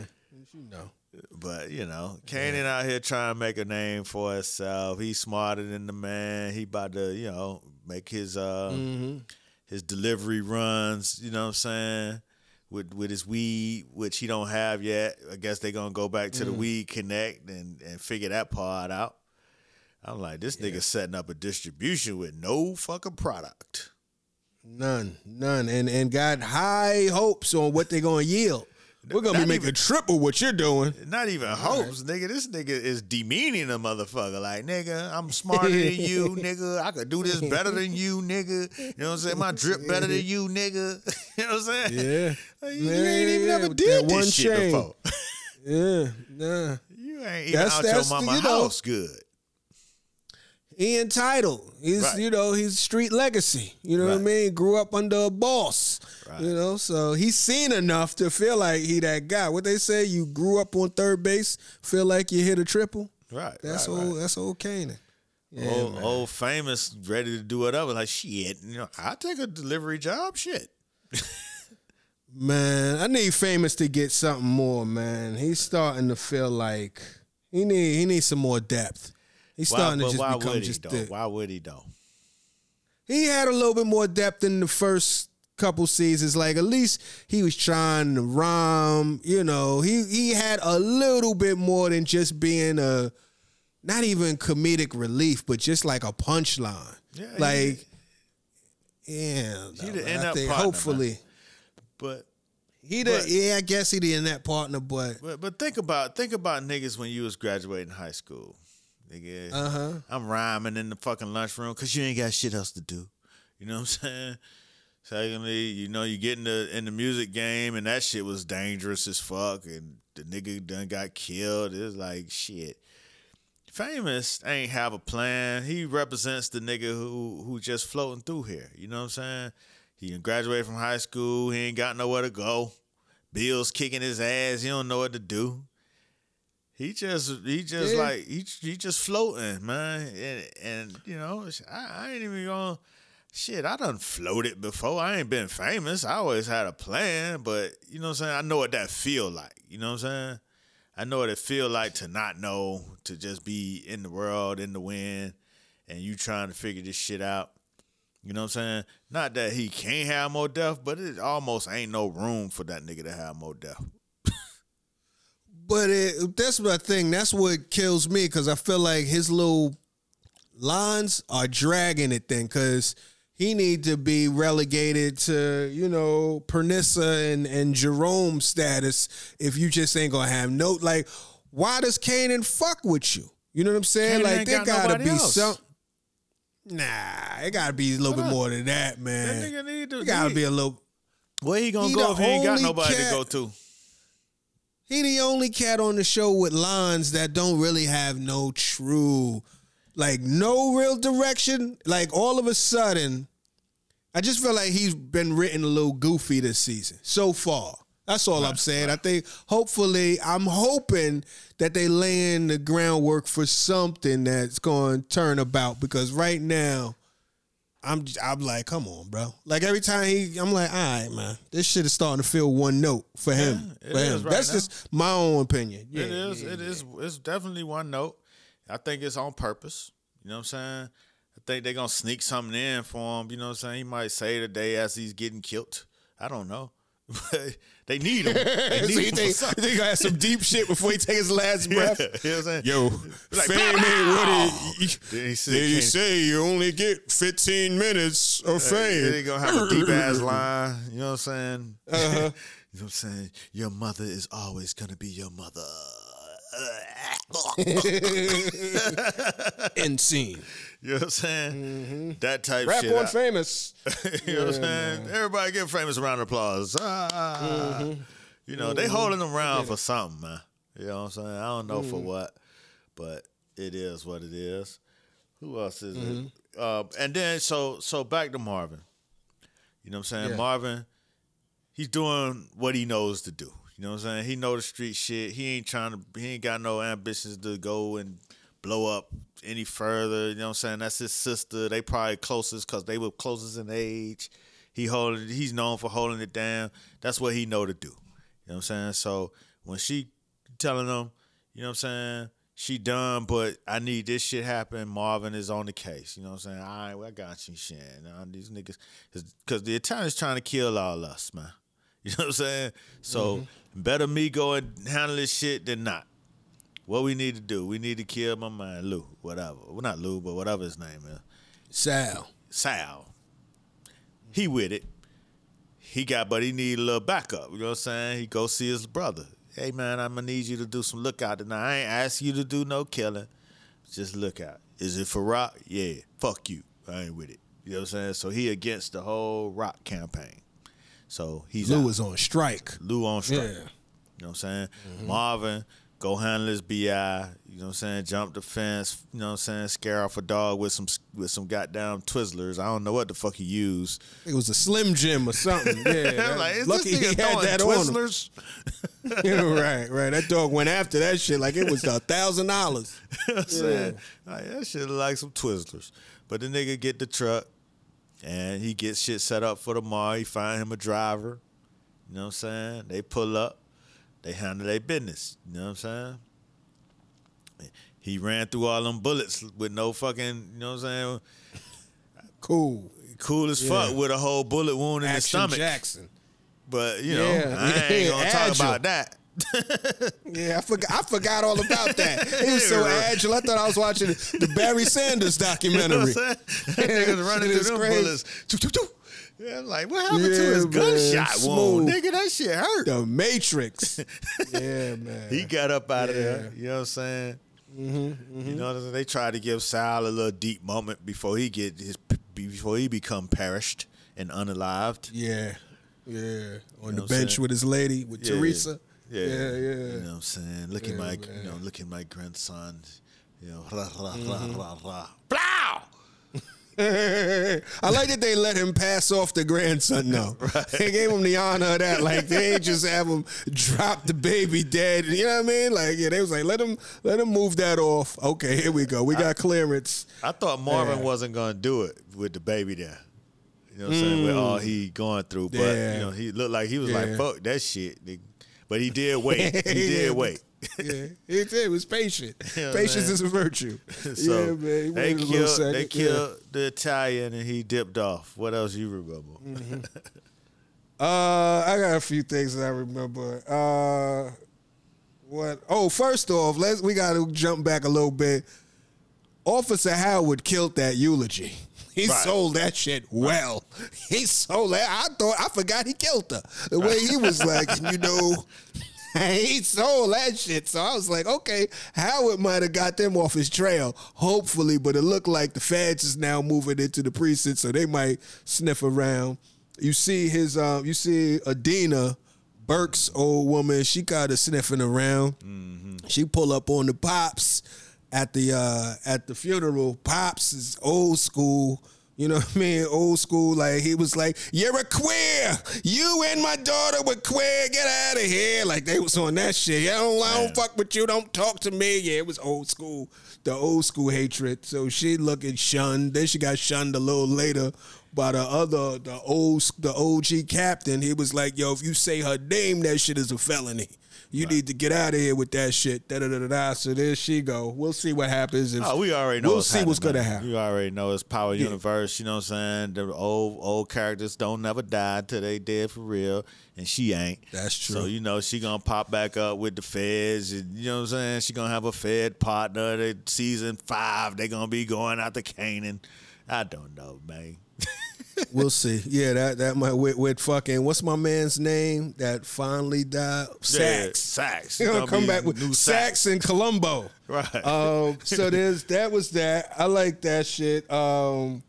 You know. But you know, Kanan out here trying to make a name for himself. He's smarter than the man. He about to, you know, make his uh Mm-hmm. his delivery runs. You know what I'm saying? With with his weed, which he don't have yet. I guess they gonna go back to the Mm. weed connect and and figure that part out. I'm like, this nigga setting up a distribution with no fucking product. None, none, and and got high hopes on what they're gonna yield. We're gonna Not be making even- triple what you're doing. Not even hopes, nigga. This nigga is demeaning a motherfucker. Like, nigga, I'm smarter than you, nigga. I could do this better than you, nigga. You know what I'm saying? My drip better than you, nigga. you know what I'm saying? Yeah, Like, you Yeah, ain't even yeah, ever did this shit chain. before. yeah, nah. You ain't even That's- out that's your the- mama you know. house good. He entitled. He's Right. you know he's street legacy. You know what I mean? Grew up under a boss. Right. You know, so he's seen enough to feel like he that guy. What they say, you grew up on third base, feel like you hit a triple. Right. That's right, old. right. That's old Kanan. Yeah, old, man. old famous, ready to do whatever. Like shit, you know, I take a delivery job. Shit. Man, I need famous to get something more, man. He's starting to feel like he need he needs some more depth. He's Why, starting to but just why become would he just though? Why would he though? he had a little bit more depth in the first couple seasons. Like at least he was trying to rhyme. You know, he he had a little bit more than just being a not even comedic relief, but just like a punchline. Yeah, like yeah, He end I up think partner, hopefully But he But- yeah. I guess he the in that partner, but but but think about think about niggas when you was graduating high school. Nigga, uh huh. I'm rhyming in the fucking lunchroom because you ain't got shit else to do. You know what I'm saying? Secondly, you know, you get in the in the music game and that shit was dangerous as fuck and the nigga done got killed. It's like shit. Famous ain't have a plan. He represents the nigga who who just floating through here. You know what I'm saying? He graduated from high school. He ain't got nowhere to go. Bills kicking his ass. He don't know what to do. He just he just Yeah. like he he just floating, man. And, and you know, I, I ain't even gonna shit, I done floated before. I ain't been famous. I always had a plan, but you know what I'm saying? I know what that feel like. You know what I'm saying? I know what it feel like to not know, to just be in the world, in the wind, and you trying to figure this shit out. You know what I'm saying? Not that he can't have more death, but it almost ain't no room for that nigga to have more death. But it, that's my thing. That's what kills me because I feel like his little lines are dragging it. Then because he need to be relegated to you know Pernissa and and Jerome status if you just ain't gonna have no like. Why does Kanan fuck with you? You know what I'm saying? Kanan like there got gotta be else. some. Nah, it gotta be a little bit What? more than that, man. That nigga need to gotta be a little. Where he gonna He go if he ain't got nobody to go to? He the only cat on the show with lines that don't really have no true, like no real direction. Like all of a sudden, I just feel like he's been written a little goofy this season so far. That's all I'm saying. I think hopefully, I'm hoping that they laying the groundwork for something that's going to turn about because right now. I'm I'm like, come on, bro. Like every time he, I'm like, all right, man, this shit is starting to feel one note for him. it for him. right That's now. just my own opinion. Yeah, it is. yeah, it yeah. is. It's definitely one note. I think it's on purpose. You know what I'm saying? I think they're gonna sneak something in for him. You know what I'm saying? He might say today as he's getting killed. I don't know. they need him. They so need he him think, for something. he think he got some deep shit before he take his last breath. Yeah, you know what I'm saying? Yo, Like, fame ain't what blah. it. Then he They say you only get 15 minutes of fame. They gonna have a deep ass line. You know what I'm saying? Uh-huh. you know what I'm saying? Your mother is always gonna be your mother. End scene. you know what I'm saying? Mm-hmm. That type Rap shit. on I- famous. you know what I'm saying? Everybody give famous a round of applause. Ah. Mm-hmm. You know, they mm-hmm. holding them around for something, man. You know what I'm saying? I don't know for what, but it is what it is. Who else is it? Uh, and then so so back to Marvin. You know what I'm saying? Yeah. Marvin, he's doing what he knows to do. You know what I'm saying? He know the street shit. He ain't trying to he ain't got no ambitions to go and blow up any further. You know what I'm saying? That's his sister. They probably closest because they were closest in age. He holding he's known for holding it down. That's what he know to do. You know what I'm saying? So when she telling him, you know what I'm saying, she done, but I need this shit happen. Marvin is on the case. You know what I'm saying? All right, well, I got you, shit. Now, these niggas, because the Italians trying to kill all us, man. You know what I'm saying? So mm-hmm. better me go and handle this shit than not. What we need to do, we need to kill my man Lou, whatever. Well, not Lou, but whatever his name is. Sal. Sal. He with it. He got, but he need a little backup. You know what I'm saying? He go see his brother. Hey man, I'm gonna need you to do some lookout tonight. I ain't ask you to do no killing. Just look out. Is it for Raq? Yeah. Fuck you. I ain't with it. You know what I'm saying? So he against the whole Raq campaign. So he's Lou out. was on strike. Lou on strike. Yeah. You know what I'm saying? Mm-hmm. Marvin, go handle his BI. You know what I'm saying? Jump the fence. You know what I'm saying? Scare off a dog with some with some goddamn Twizzlers. I don't know what the fuck he used. It was a Slim Jim or something. Yeah. that- like, lucky he had that on him. Twizzlers? Yeah, right, right. That dog went after that shit like it was a thousand dollars. You know what I'm saying? Like, that shit like some Twizzlers. But the nigga get the truck and he gets shit set up for tomorrow. He find him a driver. You know what I'm saying? They pull up. They handle their business. You know what I'm saying? He ran through all them bullets with no fucking, you know what I'm saying? Cool. Cool as Yeah. fuck with a whole bullet wound in the Action stomach. Jackson. But, you know, Yeah. I ain't gonna talk about that. Yeah, I forgot. I forgot all about that. He was so agile. I thought I was watching the Barry Sanders You know documentary. what I'm saying? Niggas running through them crazy. bullets. Yeah, I'm like, what happened to his man. gunshot wound? Nigga, that shit hurt. The Matrix. Yeah, man. He got up out of there. You know what I'm saying? You know what I'm saying? They tried to give Sal a little deep moment before he get his before he become perished and unalived. yeah, yeah. On know the bench saying? with his lady, with Yeah, Teresa. Yeah, yeah, yeah. You know what I'm saying? Look at my, man. you know, look at my grandson. You know, rah, rah, Mm-hmm. rah, rah, rah. Blow! I like that they let him pass off the grandson though. They gave him the honor of that. Like they ain't just have him drop the baby dead. You know what I mean? Like yeah, they was like let him let him move that off. Okay, here we go. We got clearance. I thought Marvin Yeah. wasn't gonna do it with the baby there. You know what I'm saying? With all he going through, but Mm. Yeah. you know he looked like he was like fuck that shit. But he did wait. He did wait. yeah, he did. He was patient. You know what I'm Patience saying? is a virtue. so yeah, man. They killed they Yeah. killed the Italian and he dipped off. What else you remember? Mm-hmm. Uh, I got a few things that I remember. Uh, what? Oh, first off, let's we got to jump back a little bit. Officer Howard killed that eulogy. He Right. sold that shit well. He sold that. I thought I forgot he killed her. The way he was like, you know, he sold that shit. So I was like, okay, Howard might have got them off his trail, hopefully, but it looked like the feds is now moving into the precinct, so they might sniff around. You see his, um, you see Adina Burke's old woman. She got her sniffing around. She pull up on the pops at the uh, at the funeral. Pops is old school. You know what I mean? Old school. Like he was like, "You're a queer. You and my daughter were queer. Get out of here." Like they was on that shit. I don't, I don't fuck with you. Don't talk to me. Yeah, it was old school. The old school hatred. So she looking shunned. Then she got shunned a little later by the other, the old, the OG captain. He was like, "Yo, if you say her name, that shit is a felony." You need to get out of here with that shit. Da da da da. da. So there she go. We'll see what happens. If, Oh, we already know. We'll see what's gonna happen. You already know it's Power Universe. You know what I'm saying? The old old characters don't never die till they dead for real, and she ain't. That's true. So you know she gonna pop back up with the feds. And, you know what I'm saying? She gonna have a Fed partner. They, season five, they gonna be going out to Kanan. I don't know, man. We'll see. Yeah, that that might with, with fucking what's my man's name that finally died? Yeah, Sacks. Sacks. He's gonna Gonna come back with Sacks and Columbo. Right. Um, so there's that was that. I like that shit. Um,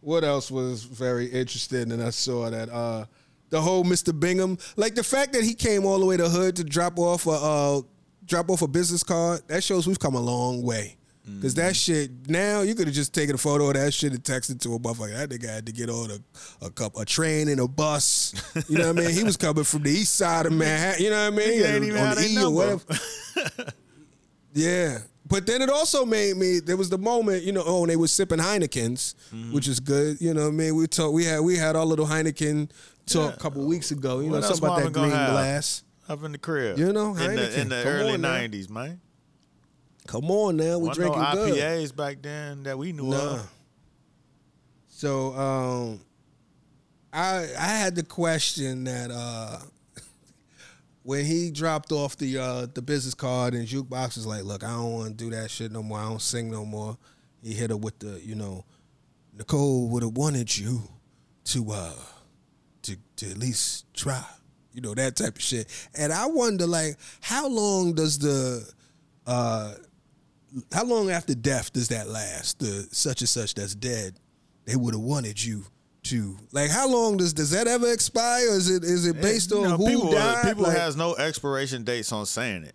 what else was very interesting? And I saw that uh, the whole Mr. Bingham, like the fact that he came all the way to Hood to drop off a uh, drop off a business card. That shows we've come a long way. Cause that shit now you could have just taken a photo of that shit and texted to a motherfucker. That nigga had to get on a a cup a train and a bus. You know what I mean? He was coming from the east side of Manhattan. You know what I mean? He ain't even On the E or whatever. Yeah. But then it also made me there was the moment, you know, oh, and they were sipping Heinekens, Mm-hmm. which is good. You know what I mean? We talk we had we had our little Heineken talk a couple weeks ago. You What know, something about that green glass. Up in the crib. You know, in the, in the early '90s, man. Come on now, we Wasn't no drinking good. IPAs back then that we knew Nah. of. So um I I had the question that uh when he dropped off the uh the business card and jukebox was like, look, I don't want to do that shit no more. I don't sing no more. He hit her with the, you know, Nicole would have wanted you to uh to to at least try. You know, that type of shit. And I wonder like how long does the uh how long after death does that last? The such and such that's dead, they would have wanted you to like. How long does does that ever expire? Is it is it based You on know, who people, uh, died? People Like, has no expiration dates on saying it.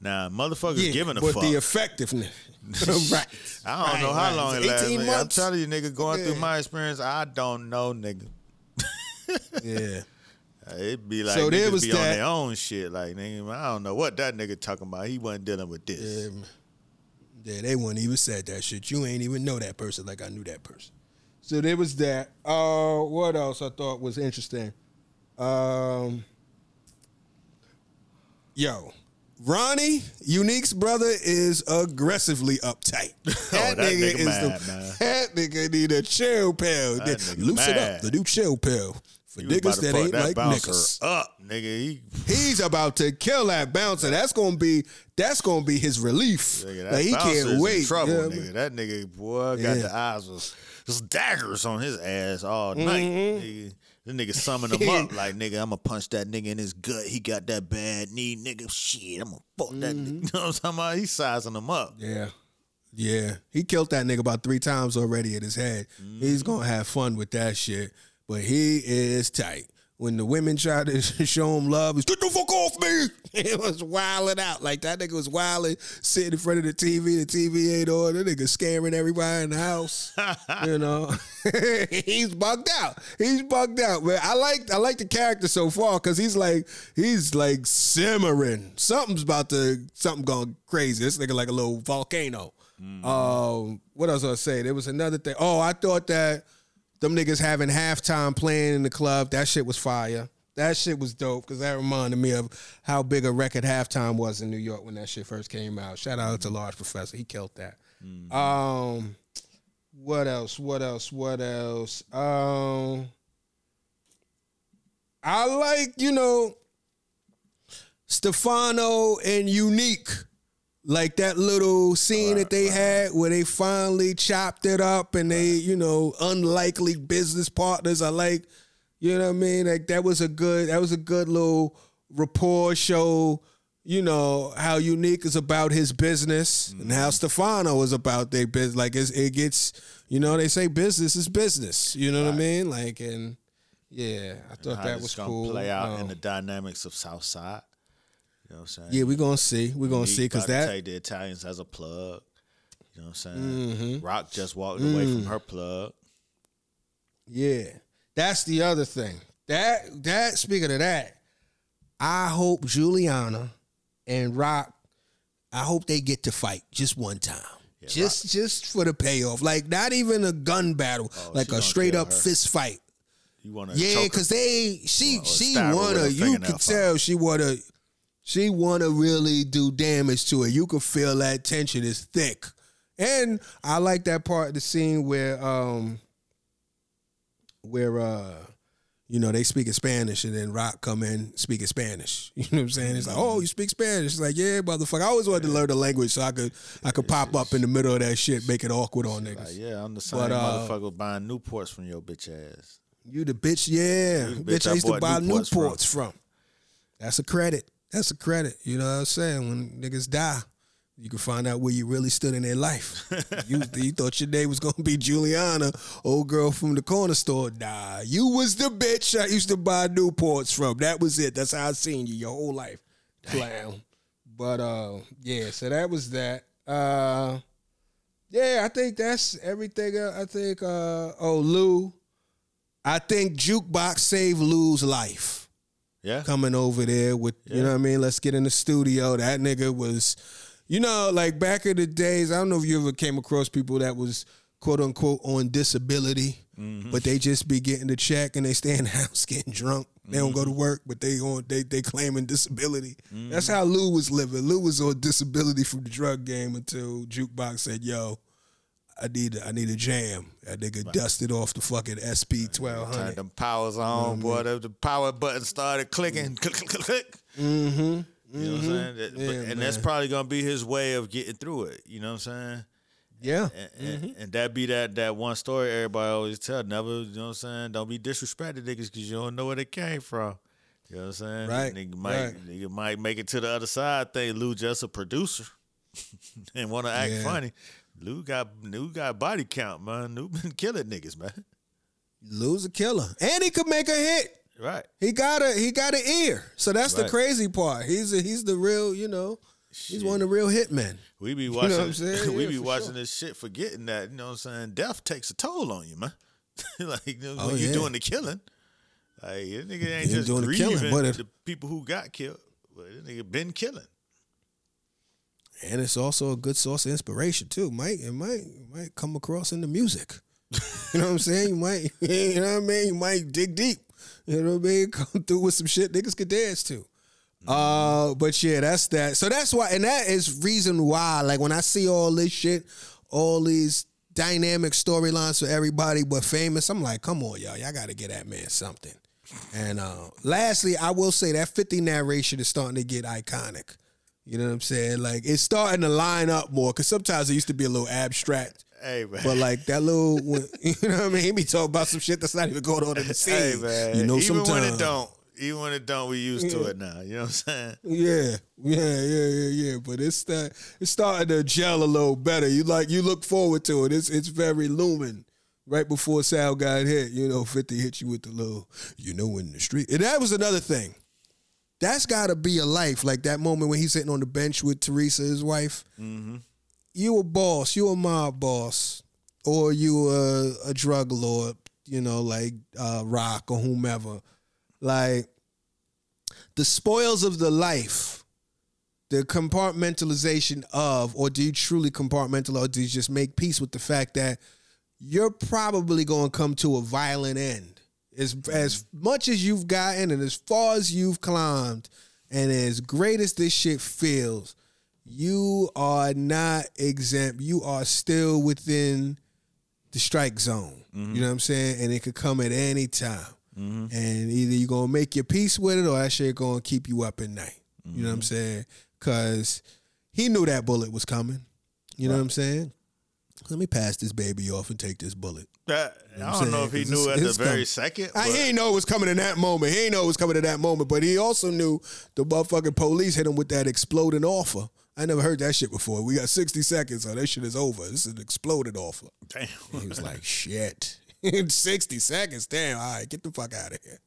Now, motherfuckers yeah, giving a but fuck. the effectiveness, right? I don't Right, know how right. long it lasts. 18 nigga. I'm telling you, nigga, going through my experience, I don't know, nigga. Yeah, It'd be like So there was be on their own shit. Like, nigga, I don't know what that nigga talking about. He wasn't dealing with this. Um, yeah. They wouldn't even said that shit. You ain't even know that person like I knew that person. So there was that. Uh, what else I thought was interesting? Um, yo, Ronnie, Unique's brother is aggressively uptight. That, that nigga, nigga is mad, the man. that nigga need a chill pill. That Loosen up, the new chill pill for He was about niggas that ain't that like niggas. Up, nigga. He, He's about to kill that bouncer. That's gonna be that's gonna be his relief. nigga, that like he can't in wait. trouble, know nigga. That nigga, boy, got Yeah. the eyes was just daggers on his ass all night. Mm-hmm. Nigga. The nigga summon him up like nigga, I'm gonna punch that nigga in his gut. He got that bad knee, nigga. Shit, I'm gonna fuck that Mm-hmm. nigga. You know what I'm talking about? He's sizing him up. Yeah. Yeah. He killed that nigga about three times already in his head. He's gonna have fun with that shit. But he is tight. When the women try to show him love, he's get the fuck off me. He was wilding out. Like that nigga was wilding, sitting in front of the TV. The TV ain't on. The nigga scaring everybody in the house. you know, he's bugged out. He's bugged out. But I like I like the character so far because he's like he's like simmering. Something's about to something going crazy. This nigga like a little volcano. Um, what else I say? There was another thing. Oh, I thought that them niggas having halftime playing in the club. That shit was fire. That shit was dope because that reminded me of how big a record halftime was in New York when that shit first came out. Shout out to Large Professor. He killed that. Um, what else? What else? What else? Um, I like you know Stefano and Unique. Like that little scene that they had where they finally chopped it up and they, you know, unlikely business partners. I like, you know what I mean? Like that was a good, that was a good little rapport show. You know how unique is about his business and how Stefano is about their business. Like it's, it gets, you know, they say business is business. You know what I mean? Like and yeah, I thought that was gonna cool. Play out in Um, the dynamics of South Side. You know what I'm saying? yeah, we're gonna see. We're gonna see because that take the Italians as a plug. You know what I'm saying? Mm-hmm. Raq just walked away Mm. from her plug. Yeah. That's the other thing. That that speaking of that, I hope Juliana and Raq, I hope they get to fight just one time. just just for the payoff. Like not even a gun battle. Oh, like a straight up her. fist fight. You want to Yeah, because they she she stab her with wanna you could tell she wanna She want to really do damage to it. You can feel that tension is thick. And I like that part of the scene where um where uh you know, they speak in Spanish and then Raq come in speaking Spanish. You know what I'm saying? It's like, oh, you speak Spanish. It's like, yeah, motherfucker. I always wanted to learn the language so I could I could pop up in the middle of that shit, make it awkward on niggas. Like, yeah, I'm the same But, uh, motherfucker buying Newports from your bitch ass. You the bitch, yeah. The bitch, bitch I I used to buy Newports Newports from. That's a credit. That's a credit. You know what I'm saying? When niggas die, you can find out where you really stood in their life. you, you thought your name was gonna be Juliana, old girl from the corner store. Nah, you was the bitch I used to buy Newports from. That was it. That's how I seen you your whole life, clown. But uh, yeah. So that was that. Uh, yeah, I think that's everything. uh, I think. Uh, oh, Lou. I think Jukebox saved Lou's life Yeah. coming over there with you know what I mean. Let's get in the studio. That nigga was, you know, like back in the days. I don't know if you ever came across people that was quote unquote on disability, Mm-hmm. but they just be getting the check and they stay in the house getting drunk. They don't go Mm-hmm. to work, but they on they they claiming disability. That's how Lou was living. Lou was on disability from the drug game until Jukebox said, "Yo." I need a, I need a jam. That nigga dusted off the fucking SP twelve Turned hundred. them powers on, boy. The, the power button started clicking. Click, click, click, click. Mm-hmm. You know what I'm saying? That- but- Yeah, and that's probably gonna be his way of getting through it. You know what I'm saying? Yeah. And, and, Mm-hmm. and that be that that one story everybody always tell. Never, you know what I'm saying? Don't be disrespected niggas because you don't know where they came from. You know what I'm saying? Right, Nigga might right. nigga might make it to the other side. Think Lou just a producer and want to act Yeah. funny. Lou got Lou got body count, man. Lou been killing niggas, man. Lou's a killer, and he could make a hit. Right. He got a he got an ear, so that's the crazy part. He's a, he's the real, you know, he's one of the real hitmen. We be know watching. what I'm saying? we Yeah, be watching sure. this shit, forgetting that you know what I'm saying. Death takes a toll on you, man. like you know, Oh, when you're doing the killing, like that nigga ain't just doing the killing, but it- the people who got killed, but that nigga been killing. And it's also a good source of inspiration too. Might it might it might come across in the music. You know what I'm saying? You might you know what I mean? You might dig deep. You know what I mean? Come through with some shit niggas could dance to. Uh but yeah, that's that. So that's why and that is reason why, like when I see all this shit, all these dynamic storylines for everybody but famous, I'm like, come on, y'all. Y'all gotta get that man something. And uh lastly, I will say that 50 narration is starting to get iconic. You know what I'm saying? Like it's starting to line up more because sometimes it used to be a little abstract. Hey man, But like that little, you know what I mean? He be talking about some shit that's not even going on in the scene. hey man, you know, even when it don't, even when it don't, we used to it now. You know what I'm saying? Yeah, yeah, yeah, yeah, yeah. But it's that it's starting to gel a little better. You like you look forward to it. It's it's very looming. Right before Sal got hit, you know, 50 hit you with the little, you know, in the street. And that was another thing. That's gotta be a life. Like that moment when he's sitting on the bench with Teresa, his wife. You a boss, you a mob boss, or you a, a drug lord, you know, like uh, Raq or whomever. Like the spoils of the life, the compartmentalization of, or do you truly compartmentalize, or do you just make peace with the fact that you're probably going to come to a violent end? As as mm-hmm. much as you've gotten and as far as you've climbed, and as great as this shit feels, you are not exempt. You are still within the strike zone. Mm-hmm. You know what I'm saying? And it could come at any time. Mm-hmm. And either you're gonna make your peace with it or that shit gonna keep you up at night. You know what I'm saying? Cause he knew that bullet was coming. You know what I'm saying? Let me pass this baby off and take this bullet. I I'm don't know if he knew at the very coming. second. I, he ain't know it was coming in that moment. He ain't know it was coming in that moment, but he also knew the motherfucking police hit him with that exploding offer. I never heard that shit before. We got 60 seconds, so that shit is over. This is an exploded offer. Damn. And he was like, shit. In 60 seconds, damn, all right, get the fuck out of here.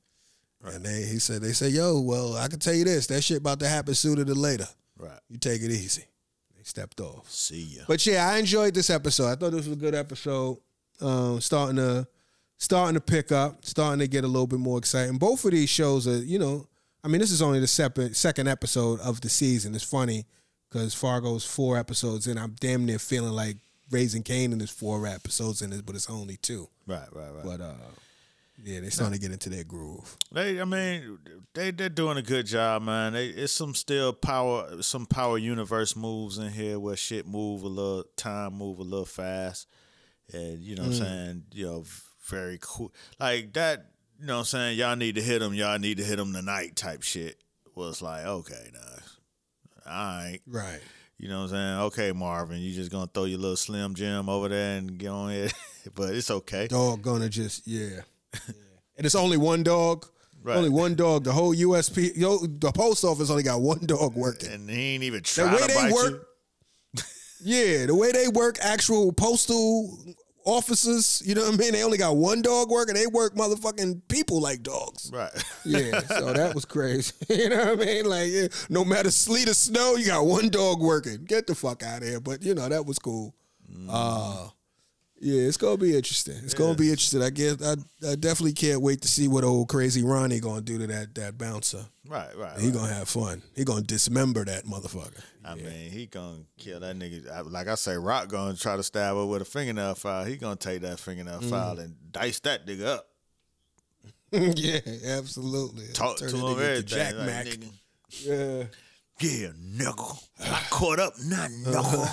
And they, he said, they said, yo, well, I can tell you this, that shit about to happen sooner than later. Right. You take it easy. They stepped off. See ya. But yeah, I enjoyed this episode. I thought this was a good episode. Um, starting to starting to pick up, starting to get a little bit more exciting. Both of these shows are, you know, I mean, this is only the second second episode of the season. It's funny because Fargo's four episodes in. I'm damn near feeling like Raising Kanan is four episodes in this, but it's only two. Right, right, right. But uh, Yeah, they starting to get into their groove. They, I mean, they they're doing a good job, man. They, it's some still power, some power universe moves in here where shit move a little, time move a little fast, and you know what I'm mm. saying. You know, very cool, like that. You know what I'm saying. Y'all need to hit them. Y'all need to hit them tonight. Type shit was like, okay, nah, all right. Right. You know what I'm saying? Okay, Marvin, you just gonna throw your little slim jim over there and get on it, but it's okay. Dog gonna just yeah. and it's only one dog. Right. Only one dog. The whole USP, yo, the post office only got one dog working. And he ain't even The try way to they bite work, you. yeah, the way they work, actual postal officers. You know what I mean? They only got one dog working. They work motherfucking people like dogs. Right. Yeah, so that was crazy. you know what I mean? Like, yeah, no matter sleet or snow, you got one dog working. Get the fuck out of here. But you know that was cool. Uh yeah, it's gonna be interesting. It's gonna be interesting. I guess I, I definitely can't wait to see what old crazy Ronnie gonna do to that that bouncer. Right, right. He right. gonna have fun. He gonna dismember that motherfucker. I mean, he gonna kill that nigga. Like I say, Raq gonna try to stab her with a fingernail file. He gonna take that fingernail Mm. file and dice that nigga up. yeah, absolutely. Talk Turn to him nigga everything. Jack like, Mac. nigga, Yeah. yeah, nigga. I caught up, not knuckle.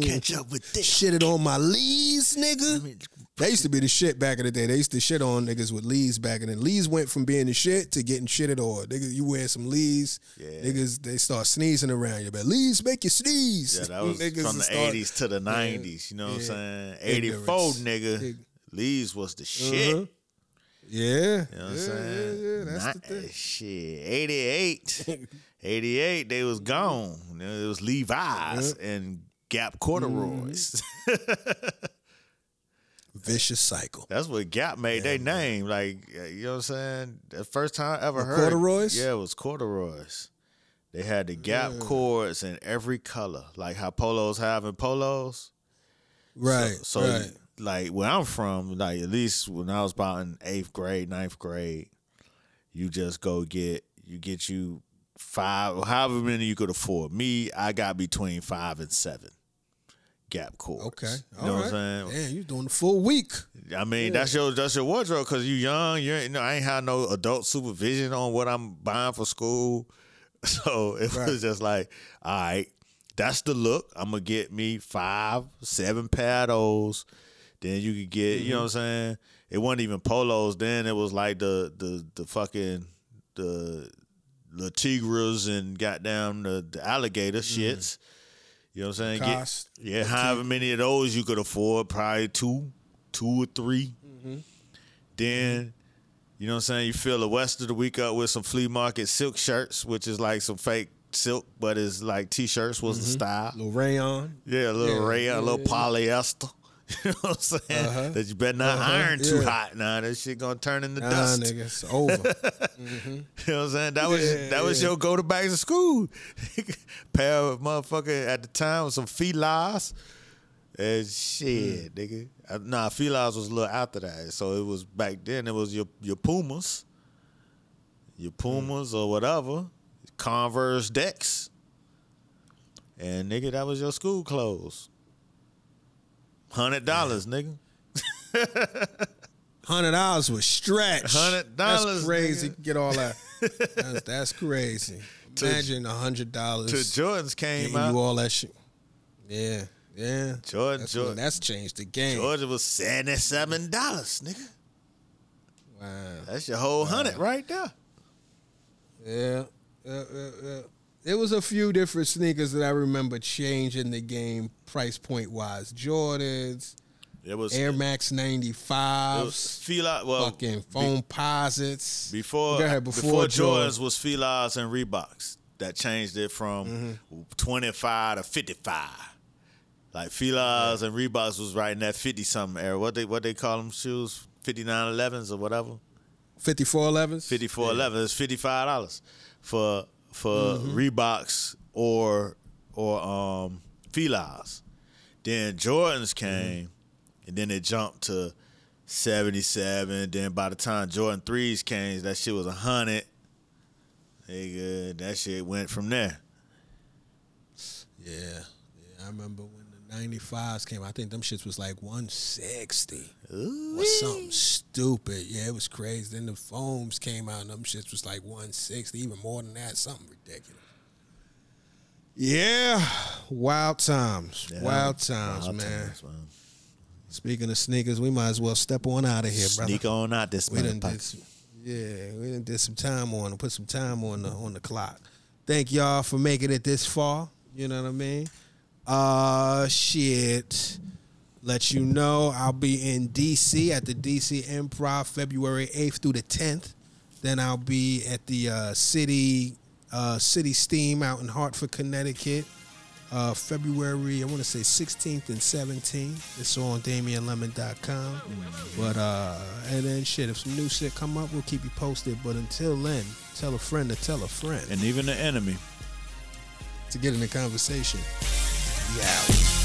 Catch up with this. Shitted on my lees, nigga. That used to be the shit back in the day. They used to shit on niggas with lees back in the Lees went from being the shit to getting shitted on. Nigga, you wear some lees, Yeah. niggas they start sneezing around you. But lees make you sneeze. Yeah, that was Niggas from the eighties to the nineties. You know what I'm saying? Eighty four, nigga. Ig- Lee's was the shit. Uh-huh. Yeah. You know what yeah, I'm saying? yeah, yeah, that's Not- the thing. Shit, 88. 88, they was gone. You know, It was Levi's and Gap corduroys. Mm-hmm. Vicious cycle. That's what Gap made their name. Like, uh, you know what I'm saying? The first time I ever The heard. corduroys? Yeah, it was corduroys. They had the Gap cords in every color, like how polos have in polos. Right. So, right. like where I'm from, like at least when I was about in eighth grade, ninth grade, you just go get you get you five, however many you could afford. Me, I got between five and seven gap cords. Okay. you All know right. what I'm saying? Damn, you doing the full week. I mean, that's your that's your wardrobe because you young. You ain't, you know, I ain't had no adult supervision on what I'm buying for school, so it Right. was just like, all right, that's the look. I'm gonna get me five, seven pair those. Then you could get, you know what I'm mm-hmm. saying? It wasn't even polos. Then it was like the the the fucking the the tigras and goddamn the, the alligator mm. shits. You know what I'm saying? Get- yeah, however many of those you could afford, probably two, two or 3 mm-hmm. Then, you know what I'm saying? You fill the rest of the week up with some flea market silk shirts, which is like some fake silk, but it's like t-shirts was the mm-hmm. style. Little rayon. Yeah, a little Yeah, rayon, a little yeah. polyester. You know what I'm saying? Uh-huh. That you better not Uh-huh, iron too yeah. hot. Nah, that shit gonna turn into Nah, dust. nigga, it's over. You know what I'm saying? That was Yeah, that was yeah. your go to back to school. Pair of motherfucker at the time with some felines. And shit, nigga. Uh, Nah, felines was a little after that. So it was back then it was your your Pumas. Your Pumas or whatever. Converse decks. And nigga, that was your school clothes. Hundred dollars, nigga. Hundred dollars was stretch. $100, crazy. nigga. Get all that. That's, that's crazy. Imagine a hundred dollars To Jordans came out. you all that shit. Yeah, yeah. Jordan, That's, Jordan. that's changed the game. Georgia was seventy-seven dollars, nigga. Wow. That's your whole hundred right there. Yeah. Yeah, yeah, yeah. There was a few different sneakers that I remember changing the game price point wise. Jordans, It was Air Max 95s, was Fila. Well, fucking be- Foamposites. before ahead, before, before Jordan. Jordans was Filas and Reeboks. That changed it from mm-hmm. twenty-five to fifty-five. Like Filas and Reeboks was right in that fifty-something era. What they what they call them shoes? Fifty-nine elevens or whatever. 5411s? Fifty-four eleven. It's fifty-five dollars for for Mm-hmm. Reeboks or or um Filas. Then Jordans came, and then it jumped to seventy-seven. Then by the time Jordan threes came, that shit was a hundred. Nigga, that shit went from there. Yeah. Yeah, I remember when the 95s came. I think them shits was like 160 Ooh. or something stupid. Yeah, it was crazy. Then the foams came out and them shits was like 160, even more than that, something ridiculous. Yeah, wild times. Yeah. Wild times, Wild man. times, man. Speaking of sneakers, we might as well step on out of here, brother. Sneak on out this We done did motherfucker. some, yeah, we done did some time on put some time on the on the clock. Thank y'all for making it this far. You know what I mean? Uh shit. Let you know I'll be in DC at the DC Improv February 8th through the 10th. Then I'll be at the uh, city uh, City Steam out in Hartford, Connecticut. Uh, February, I want to say 16th and 17th. It's on DamienLemon.com. But uh, and then shit, if some new shit come up, we'll keep you posted. But until then, tell a friend to tell a friend And even the enemy. to get in the conversation. Yeah.